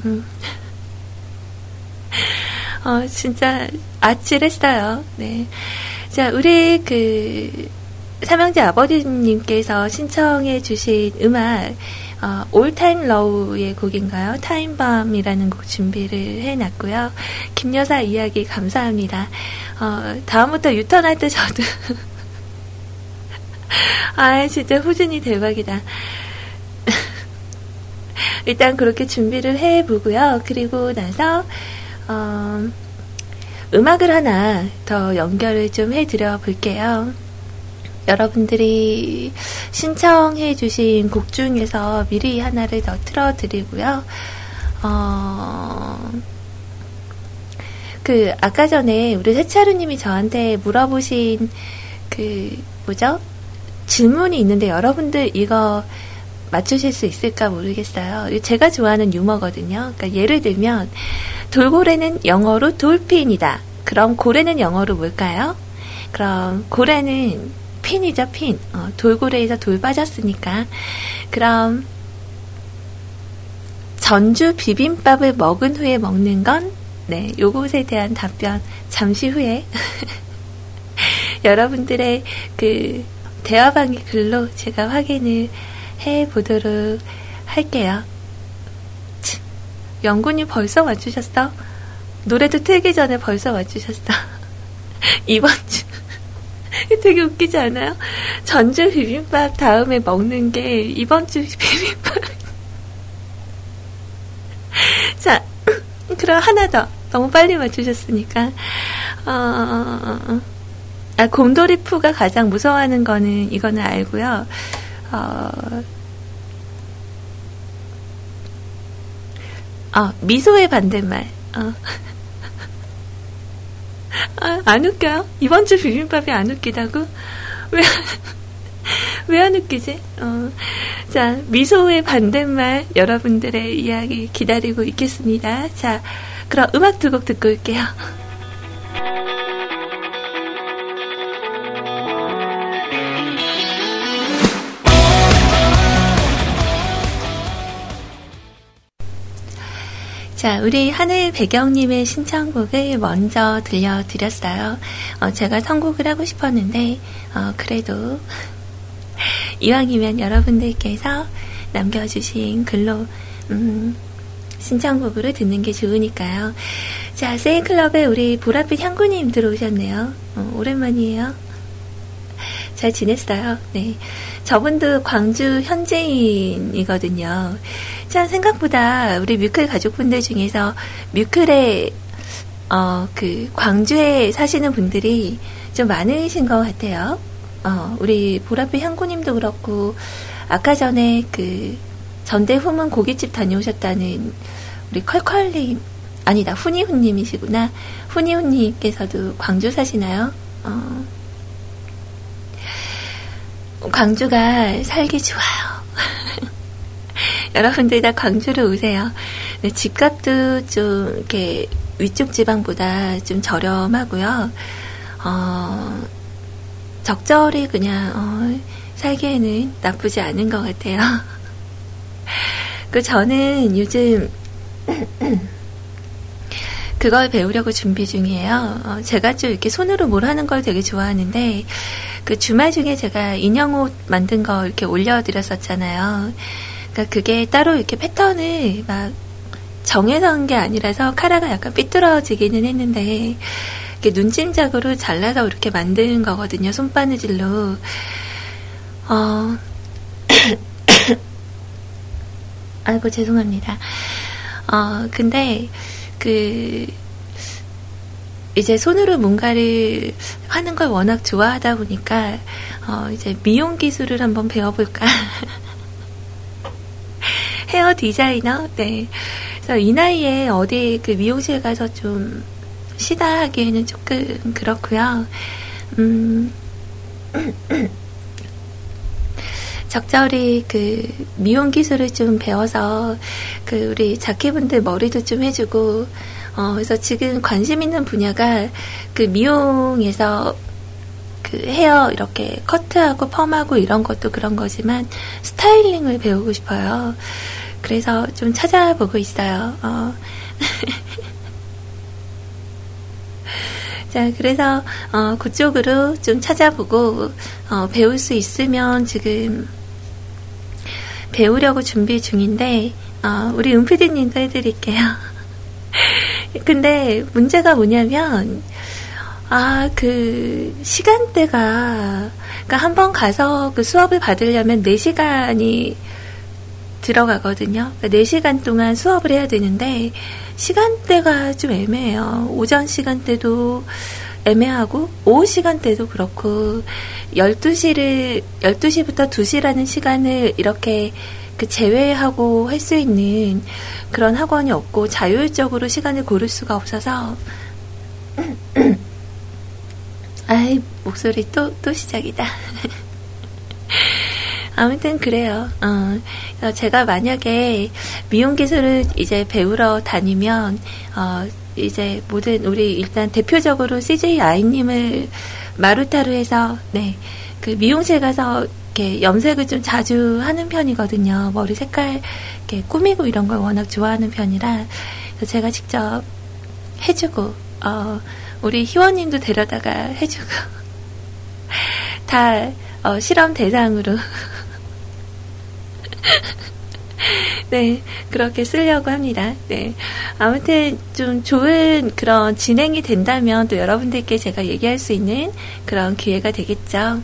음. 어, 진짜 아찔했어요. 네. 자, 우리 그, 삼형제 아버지님께서 신청해 주신 음악, 어, 올타임 러우의 곡인가요? 타임밤이라는 곡 준비를 해놨고요. 김여사 이야기 감사합니다. 어, 다음부터 유턴할 때 저도 아 진짜 후진이 대박이다. 일단 그렇게 준비를 해보고요. 그리고 나서 어, 음악을 하나 더 연결을 좀 해드려 볼게요. 여러분들이 신청해 주신 곡 중에서 미리 하나를 더 틀어드리고요. 어, 그, 아까 전에 우리 세차루님이 저한테 물어보신 그, 뭐죠? 질문이 있는데 여러분들 이거 맞추실 수 있을까 모르겠어요. 제가 좋아하는 유머거든요. 그러니까 예를 들면, 돌고래는 영어로 돌핀이다. 그럼 고래는 영어로 뭘까요? 그럼 고래는 핀이죠, 핀. 어, 돌고래에서 돌 빠졌으니까. 그럼 전주 비빔밥을 먹은 후에 먹는 건 네, 요것에 대한 답변 잠시 후에 여러분들의 그 대화방의 글로 제가 확인을 해 보도록 할게요. 치, 영군이 벌써 맞추셨어? 노래도 틀기 전에 벌써 맞추셨어. 이번 주 되게 웃기지 않아요? 전주 비빔밥 다음에 먹는 게 이번 주 비빔밥. 자, 그럼 하나 더. 너무 빨리 맞추셨으니까. 어, 어, 아, 곰돌이푸가 가장 무서워하는 거는 이거는 알고요. 어, 어, 미소의 반대말. 어. 아, 안 웃겨요? 이번 주 비빔밥이 안 웃기다고? 왜, 왜 안 웃기지? 어. 자, 미소의 반대말 여러분들의 이야기 기다리고 있겠습니다. 자, 그럼 음악 두 곡 듣고 올게요. 자, 우리 하늘 배경님의 신청곡을 먼저 들려드렸어요. 어, 제가 선곡을 하고 싶었는데, 어, 그래도, 이왕이면 여러분들께서 남겨주신 글로, 음, 신청곡으로 듣는 게 좋으니까요. 자, 세이클럽에 우리 보랏빛 향구님 들어오셨네요. 어, 오랜만이에요. 잘 지냈어요. 네. 저분도 광주 현지인이거든요. 참 생각보다 우리 뮤클 가족분들 중에서 뮤클에 어, 그 광주에 사시는 분들이 좀 많으신 것 같아요. 어, 우리 보랏빛 향구님도 그렇고 아까 전에 그 전대 후문 고깃집 다녀오셨다는 우리 컬컬님 아니다 후니훈님이시구나 후니훈님께서도 광주 사시나요? 어, 광주가 살기 좋아요. 여러분들 다 광주로 오세요. 네, 집값도 좀 이렇게 위쪽 지방보다 좀 저렴하고요. 어, 적절히 그냥 어, 살기에는 나쁘지 않은 것 같아요. 그 저는 요즘 그걸 배우려고 준비 중이에요. 어, 제가 좀 이렇게 손으로 뭘 하는 걸 되게 좋아하는데 그 주말 중에 제가 인형 옷 만든 거 이렇게 올려드렸었잖아요. 그러니까 그게 따로 이렇게 패턴을 막 정해서 한게 아니라서 카라가 약간 삐뚤어지기는 했는데 이렇게 눈짐작으로 잘라서 이렇게 만든 거거든요. 손바느질로. 어, 아이고 죄송합니다. 어, 근데 그 이제 손으로 뭔가를 하는 걸 워낙 좋아하다 보니까 어 이제 미용 기술을 한번 배워볼까? 헤어 디자이너? 네. 그래서 이 나이에 어디 그 미용실 가서 좀 쉬다 하기에는 조금 그렇고요. 음. 적절히 그 미용 기술을 좀 배워서 그 우리 자키분들 머리도 좀 해주고 어 그래서 지금 관심 있는 분야가 그 미용에서 그 헤어 이렇게 커트하고 펌하고 이런 것도 그런 거지만 스타일링을 배우고 싶어요. 그래서 좀 찾아보고 있어요. 어. 자, 그래서 어, 그쪽으로 좀 찾아보고 어, 배울 수 있으면 지금 배우려고 준비 중인데, 어, 우리 은피디님도 해드릴게요. 근데 문제가 뭐냐면, 아, 그, 시간대가, 그니까 한 번 가서 그 수업을 받으려면 4시간이 들어가거든요. 그러니까 4시간 동안 수업을 해야 되는데, 시간대가 좀 애매해요. 오전 시간대도 애매하고, 오후 시간대도 그렇고, 12시를, 12시부터 2시라는 시간을 이렇게 그 제외하고 할 수 있는 그런 학원이 없고, 자율적으로 시간을 고를 수가 없어서, 아이, 목소리 또, 또 시작이다. 아무튼 그래요. 어, 제가 만약에 미용 기술을 이제 배우러 다니면, 어, 이제 모든 우리 일단 대표적으로 CJ 아이님을 마루타로 해서, 네, 그 미용실 가서 이렇게 염색을 좀 자주 하는 편이거든요. 머리 색깔 이렇게 꾸미고 이런 걸 워낙 좋아하는 편이라, 제가 직접 해주고, 어, 우리 희원님도 데려다가 해주고 다 어, 실험 대상으로 네 그렇게 쓰려고 합니다. 네 아무튼 좀 좋은 그런 진행이 된다면 또 여러분들께 제가 얘기할 수 있는 그런 기회가 되겠죠.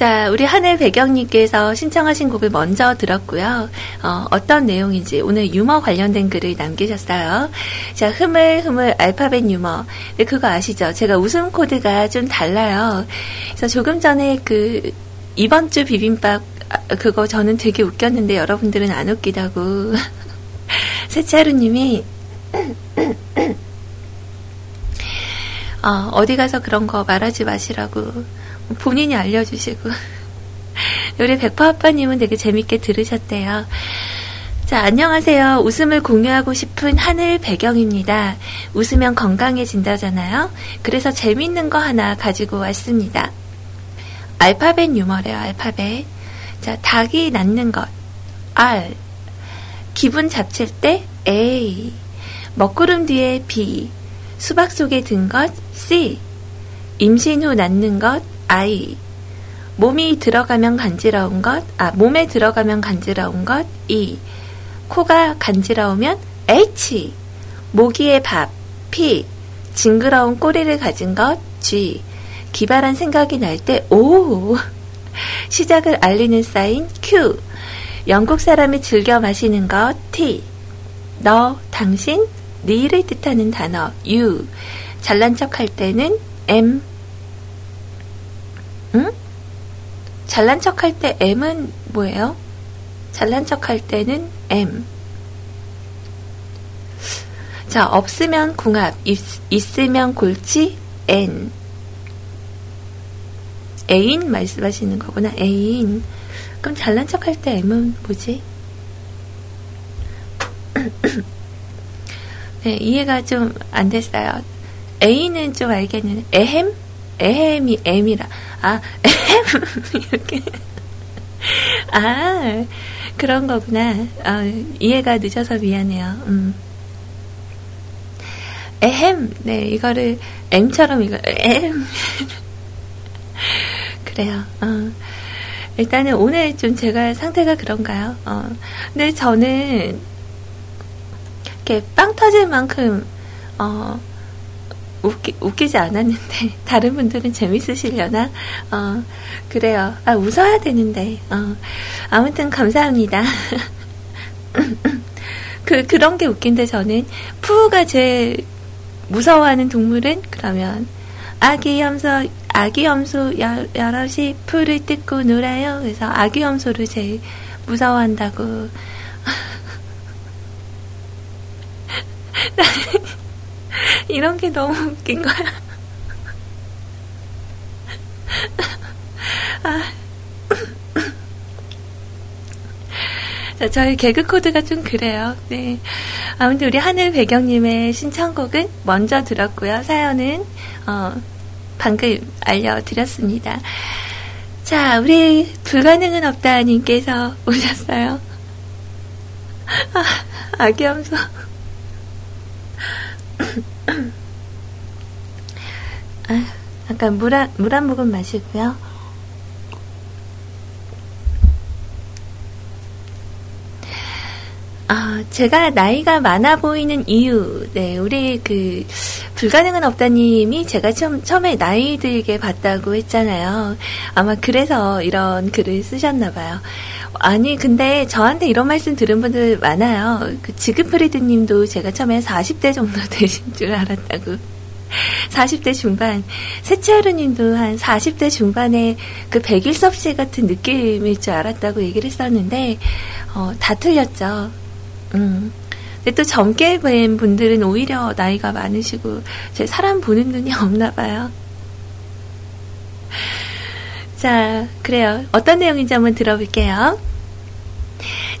자, 우리 하늘 배경님께서 신청하신 곡을 먼저 들었고요. 어, 떤 내용인지 오늘 유머 관련된 글을 남기셨어요. 자, 흐물흐물 알파벳 유머. 네, 그거 아시죠? 제가 웃음 코드가 좀 달라요. 그래서 조금 전에 그 이번 주 비빔밥 아, 그거 저는 되게 웃겼는데 여러분들은 안 웃기다고. 세차루님이 어, 어디 가서 그런 거 말하지 마시라고 본인이 알려주시고 우리 백퍼 아빠님은 되게 재밌게 들으셨대요. 자, 안녕하세요. 웃음을 공유하고 싶은 하늘 배경입니다. 웃으면 건강해진다잖아요. 그래서 재밌는 거 하나 가지고 왔습니다. 알파벳 유머래요, 알파벳. 자, 닭이 낳는 것. R. 기분 잡칠 때 A. 먹구름 뒤에 B. 수박 속에 든 것 C. 임신 후 낳는 것 I. 몸이 들어가면 간지러운 것, 아, 몸에 들어가면 간지러운 것, E. 코가 간지러우면 H. 모기의 밥, P. 징그러운 꼬리를 가진 것, G. 기발한 생각이 날 때, O. 시작을 알리는 사인, Q. 영국 사람이 즐겨 마시는 것, T. 너, 당신, 니를 뜻하는 단어, U. 잘난 척할 때는 M. 응? 잘난 척할 때 M은 뭐예요? 잘난 척할 때는 M. 자, 없으면 궁합, 있, 있으면 골치, N. 애인 말씀하시는 거구나, 애인. 그럼 잘난 척할 때 M은 뭐지? 네, 이해가 좀 안 됐어요. 애인은 좀 알겠는데, 에헴? 에헴이 M이라. 아, 에헴! 이렇게. 아, 그런 거구나. 아, 이해가 늦어서 미안해요. 음. 에헴! 네, 이거를 M처럼 이거, 에헴! 그래요. 어. 일단은 오늘 좀 제가 상태가 그런가요? 어. 근데 저는 이렇게 빵 터질 만큼 어, 웃기, 웃기지 않았는데 다른 분들은 재밌으시려나? 어, 그래요. 아 웃어야 되는데. 어, 아무튼 감사합니다. 그 그런 게 웃긴데 저는 푸우가 제일 무서워하는 동물은 그러면 아기 염소 아기 염소 여, 여럿이 풀을 뜯고 놀아요. 그래서 아기 염소를 제일 무서워한다고. 이런 게 너무 웃긴 거야. 아. 자, 저희 개그 코드가 좀 그래요. 네. 아무튼 우리 하늘 배경님의 신청곡은 먼저 들었고요. 사연은, 어, 방금 알려드렸습니다. 자, 우리 불가능은 없다님께서 오셨어요. 아, 아기 염소. 아, 잠깐 물 한, 물 한 모금 마시고요. 아, 제가 나이가 많아 보이는 이유, 네, 우리 그, 불가능은 없다님이 제가 처음, 처음에 나이 들게 봤다고 했잖아요. 아마 그래서 이런 글을 쓰셨나봐요. 아니, 근데 저한테 이런 말씀 들은 분들 많아요. 그 지그프리드 님도 제가 처음에 40대 정도 되신 줄 알았다고. 40대 중반. 세치하루 님도 한 40대 중반에 그 백일섭 씨 같은 느낌일 줄 알았다고 얘기를 했었는데, 어, 다 틀렸죠. 음. 근데 또 젊게 뵌 분들은 오히려 나이가 많으시고, 제 사람 보는 눈이 없나 봐요. 자, 그래요. 어떤 내용인지 한번 들어볼게요.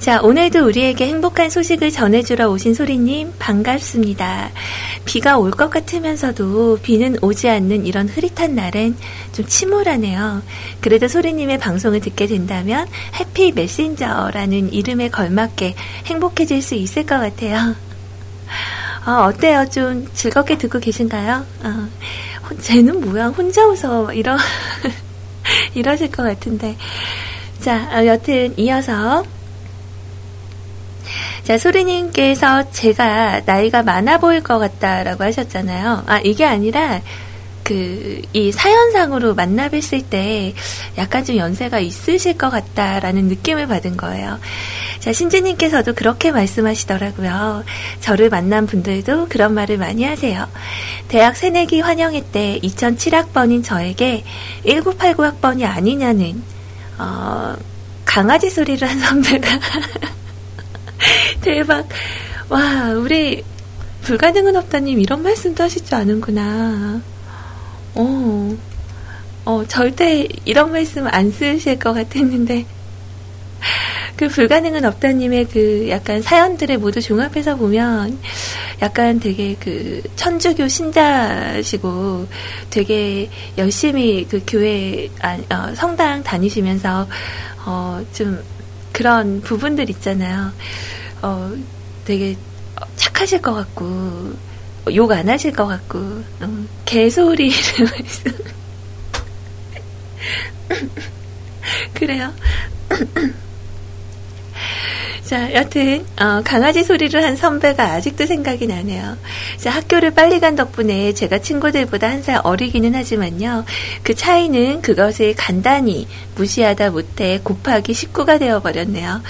자, 오늘도 우리에게 행복한 소식을 전해주러 오신 소리님, 반갑습니다. 비가 올 것 같으면서도 비는 오지 않는 이런 흐릿한 날엔 좀 침울하네요. 그래도 소리님의 방송을 듣게 된다면 해피 메신저라는 이름에 걸맞게 행복해질 수 있을 것 같아요. 어, 어때요? 좀 즐겁게 듣고 계신가요? 어, 혼- 쟤는 뭐야? 혼자 웃어. 이러, 이러실 것 같은데. 자, 어, 여튼 이어서 자, 소리님께서 제가 나이가 많아 보일 것 같다라고 하셨잖아요. 아, 이게 아니라, 그, 이 사연상으로 만나 뵀을 때 약간 좀 연세가 있으실 것 같다라는 느낌을 받은 거예요. 자, 신지님께서도 그렇게 말씀하시더라고요. 저를 만난 분들도 그런 말을 많이 하세요. 대학 새내기 환영회 때 2007학번인 저에게 1989학번이 아니냐는, 어, 강아지 소리를 한 선배가 대박. 와, 우리 불가능은 없다님 이런 말씀도 줄 아는구나. 어, 어, 절대 이런 말씀 안 쓰실 것 같았는데. 그 불가능은 없다님의 그 약간 사연들을 모두 종합해서 보면 약간 되게 그 천주교 신자시고 되게 열심히 그 교회, 아, 어, 성당 다니시면서 어, 좀 그런 부분들 있잖아요. 어, 되게 착하실 것 같고, 욕 안 하실 것 같고, 어, 개소리를 말씀. 그래요. 자, 여튼, 어, 강아지 소리를 한 선배가 아직도 생각이 나네요. 자, 학교를 빨리 간 덕분에 제가 친구들보다 한 살 어리기는 하지만요. 그 차이는 그것을 간단히 무시하다 못해 곱하기 19가 되어버렸네요.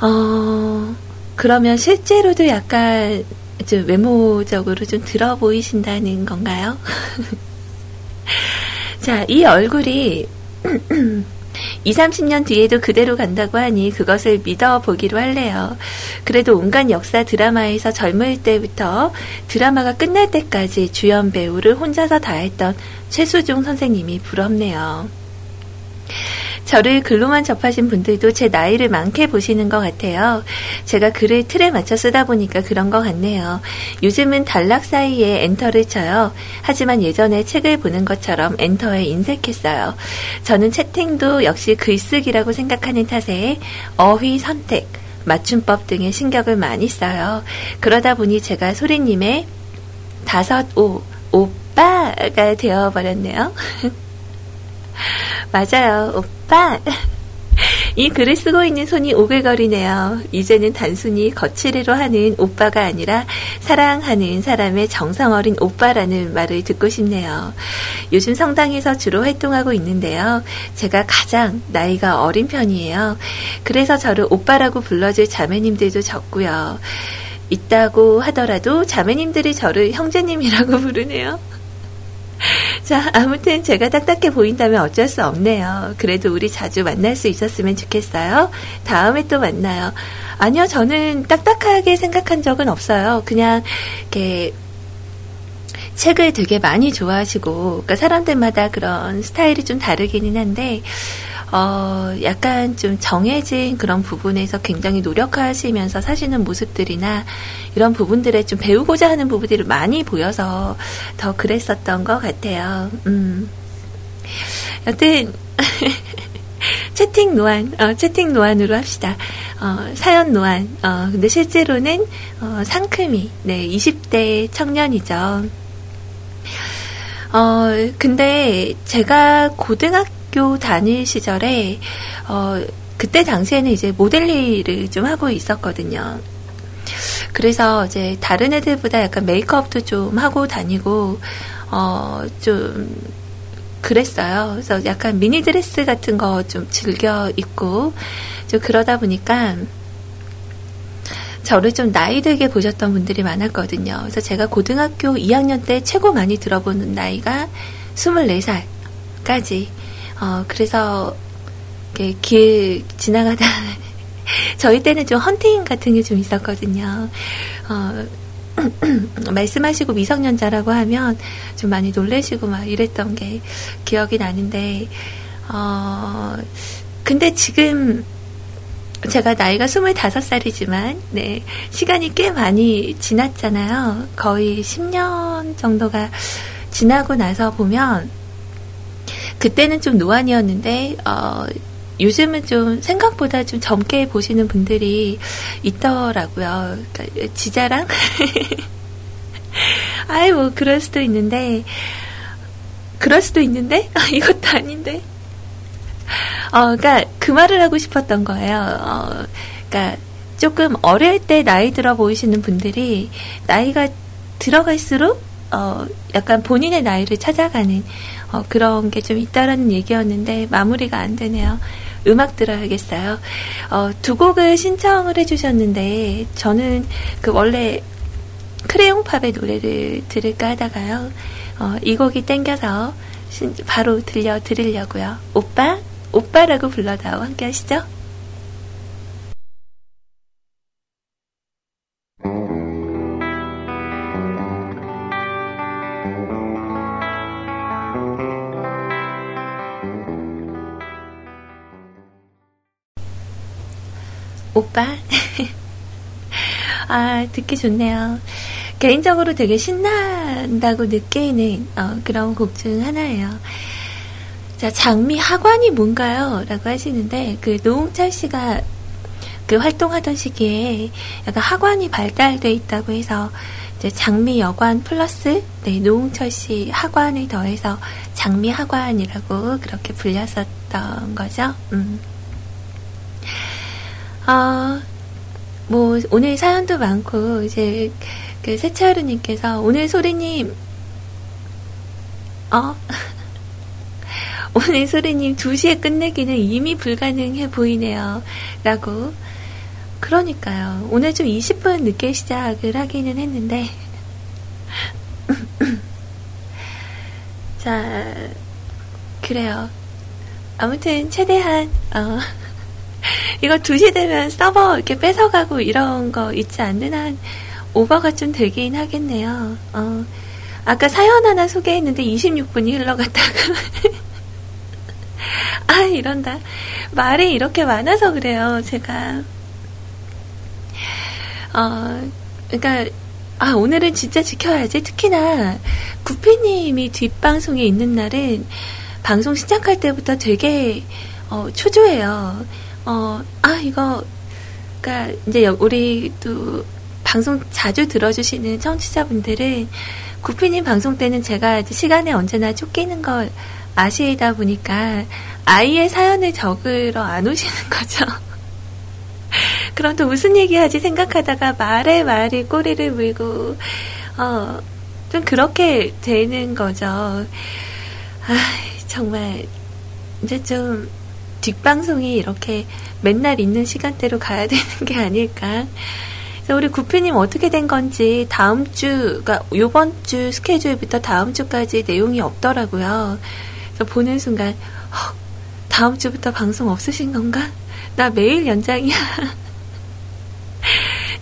어, 그러면 실제로도 약간 좀 외모적으로 좀 들어 보이신다는 건가요? 자, 이 얼굴이 2, 30년 뒤에도 그대로 간다고 하니 그것을 믿어 보기로 할래요. 그래도 온갖 역사 드라마에서 젊을 때부터 드라마가 끝날 때까지 주연 배우를 혼자서 다 했던 최수종 선생님이 부럽네요. 저를 글로만 접하신 분들도 제 나이를 많게 보시는 것 같아요. 제가 글을 틀에 맞춰 쓰다 보니까 그런 것 같네요. 요즘은 단락 사이에 엔터를 쳐요. 하지만 예전에 책을 보는 것처럼 엔터에 인색했어요. 저는 채팅도 역시 글쓰기라고 생각하는 탓에 어휘 선택, 맞춤법 등에 신경을 많이 써요. 그러다 보니 제가 소리님의 다섯 오, 오빠가 되어버렸네요. 맞아요, 오빠. 이 글을 쓰고 있는 손이 오글거리네요. 이제는 단순히 거칠이로 하는 오빠가 아니라 사랑하는 사람의 정성 어린 오빠라는 말을 듣고 싶네요. 요즘 성당에서 주로 활동하고 있는데요. 제가 가장 나이가 어린 편이에요. 그래서 저를 오빠라고 불러줄 자매님들도 적고요. 있다고 하더라도 자매님들이 저를 형제님이라고 부르네요. 자, 아무튼 제가 딱딱해 보인다면 어쩔 수 없네요. 그래도 우리 자주 만날 수 있었으면 좋겠어요. 다음에 또 만나요. 아니요, 저는 딱딱하게 생각한 적은 없어요. 그냥, 이렇게, 책을 되게 많이 좋아하시고, 그러니까 사람들마다 그런 스타일이 좀 다르기는 한데, 어, 약간 좀 정해진 그런 부분에서 굉장히 노력하시면서 사시는 모습들이나 이런 부분들에 좀 배우고자 하는 부분들이 많이 보여서 더 그랬었던 것 같아요. 음. 여튼, 채팅 노안, 어, 채팅 노안으로 합시다. 어, 사연 노안. 어, 근데 실제로는, 어, 상큼이, 네, 20대 청년이죠. 어, 근데 제가 고등학교 다닐 시절에, 어, 그때 당시에는 이제 모델 일을 좀 하고 있었거든요. 그래서 이제 다른 애들보다 약간 메이크업도 좀 하고 다니고, 어, 좀, 그랬어요. 그래서 약간 미니 드레스 같은 거 좀 즐겨 입고, 좀 그러다 보니까, 저를 좀 나이 들게 보셨던 분들이 많았거든요. 그래서 제가 고등학교 2학년 때 최고 많이 들어보는 나이가 24살까지. 어, 그래서, 이렇게 길 지나가다, 저희 때는 좀 헌팅 같은 게 좀 있었거든요. 어, 말씀하시고 미성년자라고 하면 좀 많이 놀래시고 막 이랬던 게 기억이 나는데, 어, 근데 지금 제가 나이가 25살이지만, 네, 시간이 꽤 많이 지났잖아요. 거의 10년 정도가 지나고 나서 보면, 그때는 좀 노안이었는데, 어, 요즘은 좀 생각보다 좀 젊게 보시는 분들이 있더라고요. 그러니까 지자랑? 아이, 뭐, 그럴 수도 있는데, 그럴 수도 있는데? 아, 이것도 아닌데? 어, 그니까, 그 말을 하고 싶었던 거예요. 어, 그니까, 조금 어릴 때 나이 들어 보이시는 분들이, 나이가 들어갈수록, 어, 약간 본인의 나이를 찾아가는, 어, 그런 게 좀 있다라는 얘기였는데, 마무리가 안 되네요. 음악 들어야겠어요. 어, 두 곡을 신청을 해주셨는데, 저는 그 원래 크레용팝의 노래를 들을까 하다가요, 어, 이 곡이 땡겨서 신- 바로 들려 드리려고요. 오빠, 오빠라고 불러다오 함께 하시죠. 오빠. 아, 듣기 좋네요. 개인적으로 되게 신난다고 느끼는 어, 그런 곡 중 하나예요. 자, 장미 학원이 뭔가요? 라고 하시는데, 그 노홍철 씨가 그 활동하던 시기에 약간 학원이 발달돼 있다고 해서 이제 장미 여관 플러스 네, 노홍철 씨 학원을 더해서 장미 학원이라고 그렇게 불렸었던 거죠. 음. 어, 뭐, 오늘 사연도 많고, 이제, 그, 세차하루님께서, 오늘 소리님, 어? 오늘 소리님 2시에 끝내기는 이미 불가능해 보이네요. 라고. 그러니까요. 오늘 좀 20분 늦게 시작을 하기는 했는데. 자, 그래요. 아무튼, 최대한, 어, 이거 2시 되면 서버 이렇게 뺏어가고 이런 거 있지 않는 한 오버가 좀 되긴 하겠네요. 어, 아까 사연 하나 소개했는데 26분이 흘러갔다가 아 이런다. 말이 이렇게 많아서 그래요 제가. 어 그러니까 아 오늘은 진짜 지켜야지. 특히나 구피님이 뒷방송에 있는 날은 방송 시작할 때부터 되게 어, 초조해요. 어, 아, 이거, 그니까, 이제, 여- 우리 또, 방송 자주 들어주시는 청취자분들은, 구피님 방송 때는 제가 시간에 언제나 쫓기는 걸 아시다 보니까, 아이의 사연을 적으러 안 오시는 거죠. 그럼 또 무슨 얘기 하지 생각하다가 말에 말이 꼬리를 물고, 어, 좀 그렇게 되는 거죠. 아, 정말, 이제 좀, 뒷방송이 이렇게 맨날 있는 시간대로 가야 되는 게 아닐까. 그래서 우리 구피님 어떻게 된 건지 다음 주, 그러니까 요번 주 스케줄부터 다음 주까지 내용이 없더라고요. 보는 순간, 헉, 다음 주부터 방송 없으신 건가? 나 매일 연장이야.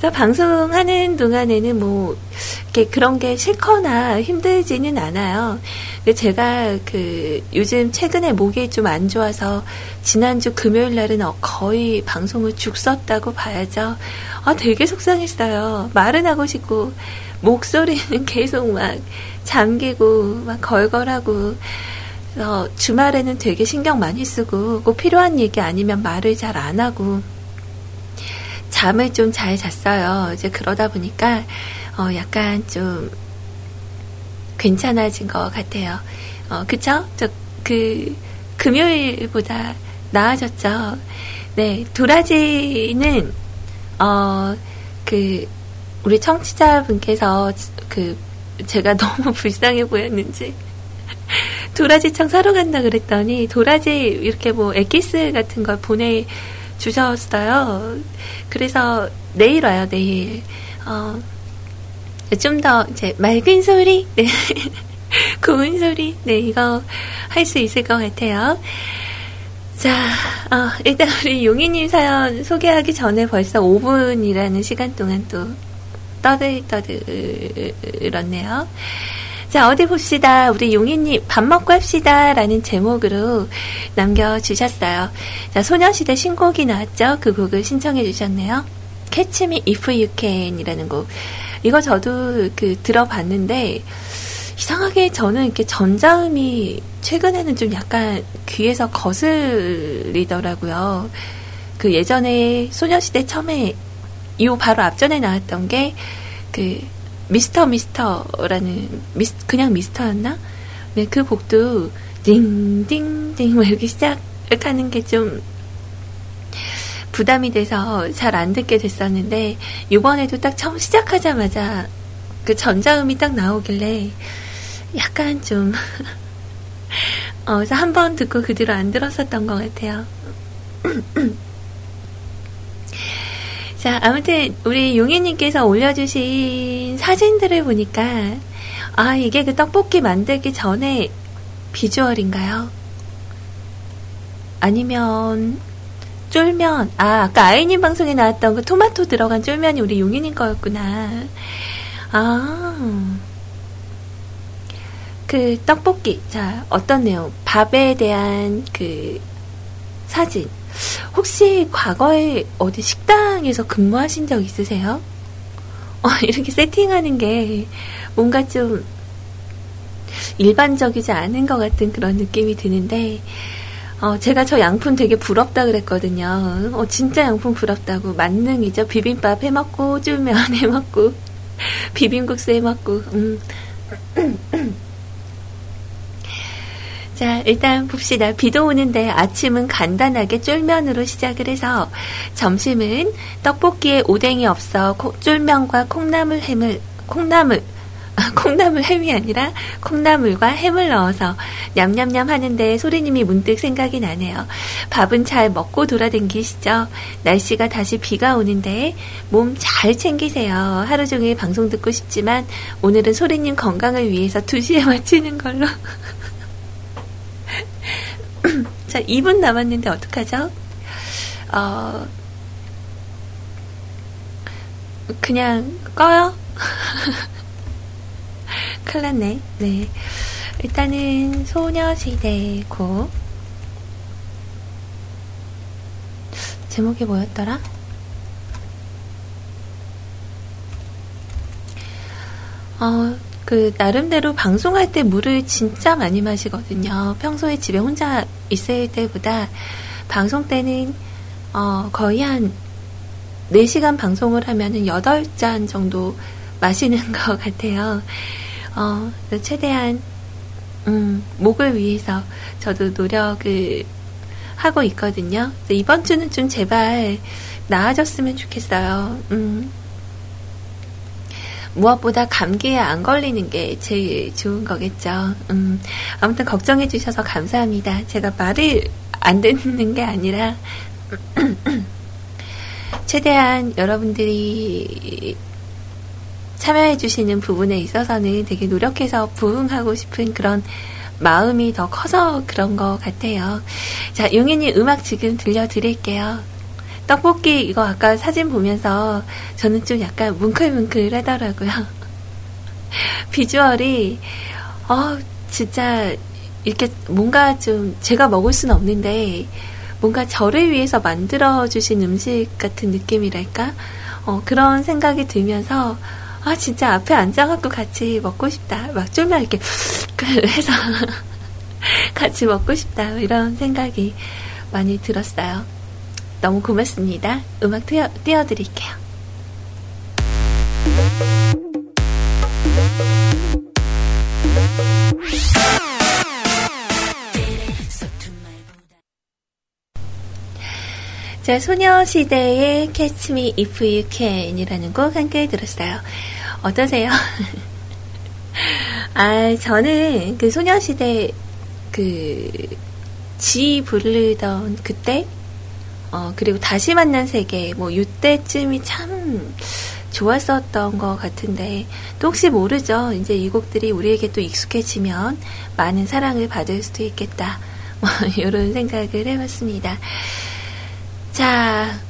그래서 방송하는 동안에는 뭐, 이렇게 그런 게 싫거나 힘들지는 않아요. 근데 제가 그, 요즘 최근에 목이 좀 안 좋아서, 지난주 금요일 날은 어, 거의 방송을 죽 썼다고 봐야죠. 아, 되게 속상했어요. 말은 하고 싶고, 목소리는 계속 막 잠기고, 막 걸걸하고, 그래서 주말에는 되게 신경 많이 쓰고, 꼭 필요한 얘기 아니면 말을 잘 안 하고, 잠을 좀 잘 잤어요. 이제 그러다 보니까, 어, 약간 좀, 괜찮아진 것 같아요. 어, 그쵸? 저, 그, 금요일보다 나아졌죠. 네, 도라지는, 어, 그, 우리 청취자분께서 그, 제가 너무 불쌍해 보였는지, 도라지청 사러 간다 그랬더니, 도라지 이렇게 뭐, 엑기스 같은 걸 보내 주셨어요. 그래서 내일 와요, 내일. 어, 좀 더 이제 맑은 소리, 네. 고운 소리, 네, 이거 할 수 있을 것 같아요. 자, 어, 일단 우리 용희님 사연 소개하기 전에 벌써 5분이라는 시간 동안 또 떠들떠들었네요. 자, 어디 봅시다. 우리 용희님, 밥 먹고 합시다. 라는 제목으로 남겨주셨어요. 자, 소녀시대 신곡이 나왔죠? 그 곡을 신청해 주셨네요. Catch Me If You Can 이라는 곡. 이거 저도 그 들어봤는데, 이상하게 저는 이렇게 전자음이 최근에는 좀 약간 귀에서 거슬리더라고요. 그 예전에 소녀시대 처음에 이 바로 앞전에 나왔던 게 그 미스터 미스터라는 미스 그냥 미스터였나? 네, 그 곡도 띵띵띵 뭐 이렇게 시작하는 게 좀 부담이 돼서 잘 안 듣게 됐었는데 이번에도 딱 처음 시작하자마자 그 전자음이 딱 나오길래 약간 좀 어, 그래서 한 번 듣고 그 뒤로 안 들었었던 것 같아요. 자, 아무튼 우리 용희님께서 올려주신 사진들을 보니까 아 이게 그 떡볶이 만들기 전에 비주얼인가요? 아니면 쫄면 아 아까 아이님 방송에 나왔던 그 토마토 들어간 쫄면이 우리 용희님 거였구나. 아. 그 떡볶이 자 어떤 내용 밥에 대한 그 사진 혹시 과거에 어디 식당에서 근무하신 적 있으세요? 어, 이렇게 세팅하는 게 뭔가 좀 일반적이지 않은 것 같은 그런 느낌이 드는데 어, 제가 저 양푼 되게 부럽다 그랬거든요. 어, 진짜 양푼 부럽다고. 만능이죠. 비빔밥 해먹고, 쫄면 해먹고, 비빔국수 해먹고, 음. 자, 일단 봅시다. 비도 오는데 아침은 간단하게 쫄면으로 시작을 해서 점심은 떡볶이에 오뎅이 없어 코- 쫄면과 콩나물 햄을 콩나물 아, 콩나물 햄이 아니라 콩나물과 햄을 넣어서 냠냠냠 하는데 소리님이 문득 생각이 나네요. 밥은 잘 먹고 돌아댕기시죠? 날씨가 다시 비가 오는데 몸 잘 챙기세요. 하루 종일 방송 듣고 싶지만 오늘은 소리님 건강을 위해서 2시에 마치는 걸로. 자, 2분 남았는데 어떡하죠? 어, 그냥 꺼요? 큰일 났네. 네. 일단은 소녀시대 곡. 제목이 뭐였더라? 어, 그, 나름대로 방송할 때 물을 진짜 많이 마시거든요. 평소에 집에 혼자 있을 때보다 방송 때는, 어, 거의 한 4시간 방송을 하면은 8잔 정도 마시는 것 같아요. 어, 최대한, 음, 목을 위해서 저도 노력을 하고 있거든요. 이번 주는 좀 제발 나아졌으면 좋겠어요. 음. 무엇보다 감기에 안 걸리는 게 제일 좋은 거겠죠. 음, 아무튼 걱정해 주셔서 감사합니다. 제가 말을 안 듣는 게 아니라, 최대한 여러분들이 참여해 주시는 부분에 있어서는 되게 노력해서 부응하고 싶은 그런 마음이 더 커서 그런 것 같아요. 자, 용인님 음악 지금 들려드릴게요. 떡볶이 이거 아까 사진 보면서 저는 좀 약간 뭉클뭉클 하더라고요. 비주얼이 어 진짜 이렇게 뭔가 좀 제가 먹을 수는 없는데 뭔가 저를 위해서 만들어 주신 음식 같은 느낌이랄까 어, 그런 생각이 들면서 아 진짜 앞에 앉아갖고 같이 먹고 싶다 막 쫄면 이렇게 해서 같이 먹고 싶다 이런 생각이 많이 들었어요. 너무 고맙습니다. 음악 띄워, 띄워드릴게요. 자, 자, 소녀시대의 Catch Me If You Can이라는 곡 함께 들었어요. 어떠세요? 아, 저는 그 소녀시대 그, 지 부르던 그때, 어, 그리고 다시 만난 세계, 뭐, 이때쯤이 참 좋았었던 것 같은데, 또 혹시 모르죠. 이제 이 곡들이 우리에게 또 익숙해지면 많은 사랑을 받을 수도 있겠다. 뭐, 이런 생각을 해봤습니다. 자,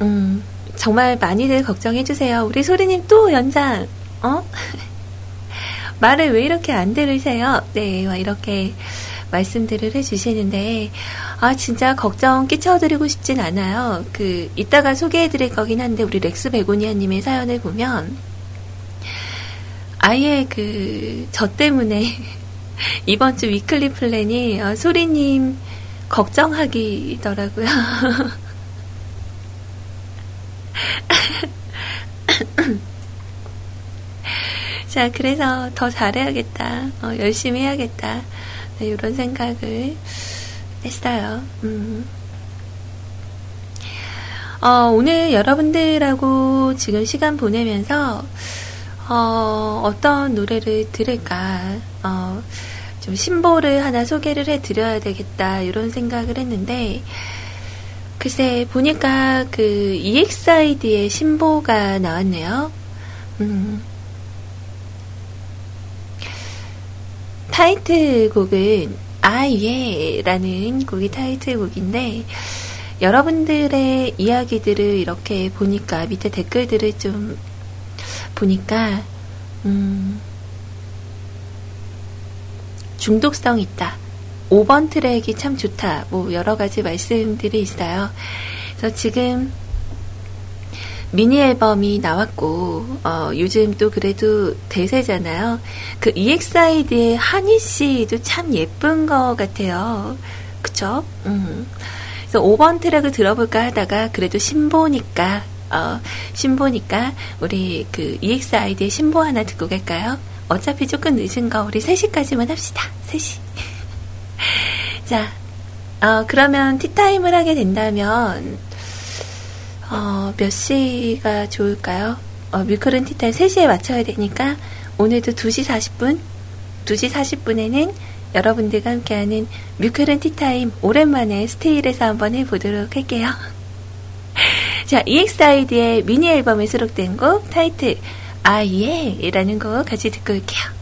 음, 정말 많이들 걱정해주세요. 우리 소리님 또 연장, 어? 말을 왜 이렇게 안 들으세요? 네, 막 이렇게 말씀들을 해주시는데, 아, 진짜 걱정 끼쳐드리고 싶진 않아요. 그, 이따가 소개해드릴 거긴 한데, 우리 렉스 베고니아님의 사연을 보면, 아예 그, 저 때문에, 이번 주 위클리 플랜이, 어, 소리님, 걱정하기더라고요. 자, 그래서 더 잘해야겠다. 어, 열심히 해야겠다. 네, 이런 생각을 했어요. 음. 어, 오늘 여러분들하고 지금 시간 보내면서, 어, 어떤 노래를 들을까, 어, 좀 신보를 하나 소개를 해 드려야 되겠다, 이런 생각을 했는데, 글쎄, 보니까 그 EXID의 신보가 나왔네요. 음. 타이틀곡은 아예라는 곡이 타이틀곡인데 여러분들의 이야기들을 이렇게 보니까 밑에 댓글들을 좀 보니까 음, 중독성 있다. 5번 트랙이 참 좋다. 뭐 여러 가지 말씀들이 있어요. 그래서 지금 미니 앨범이 나왔고 어, 요즘 또 그래도 대세잖아요. 그 EXID의 한희 씨도 참 예쁜 것 같아요. 그쵸? 음. 그래서 5번 트랙을 들어볼까 하다가 그래도 신보니까 어, 신보니까 우리 그 EXID의 신보 하나 듣고 갈까요? 어차피 조금 늦은 거 우리 3시까지만 합시다. 3시. 자, 어, 그러면 티타임을 하게 된다면 어, 몇 시가 좋을까요? 어, 뮤클은 티타임 3시에 맞춰야 되니까 오늘도 2시 40분, 2시 40분에는 여러분들과 함께하는 뮤클은 티타임 오랜만에 스테일에서 한번 해보도록 할게요. 자, EXID의 미니 앨범에 수록된 곡 타이틀 아예 라는 곡 같이 듣고 올게요.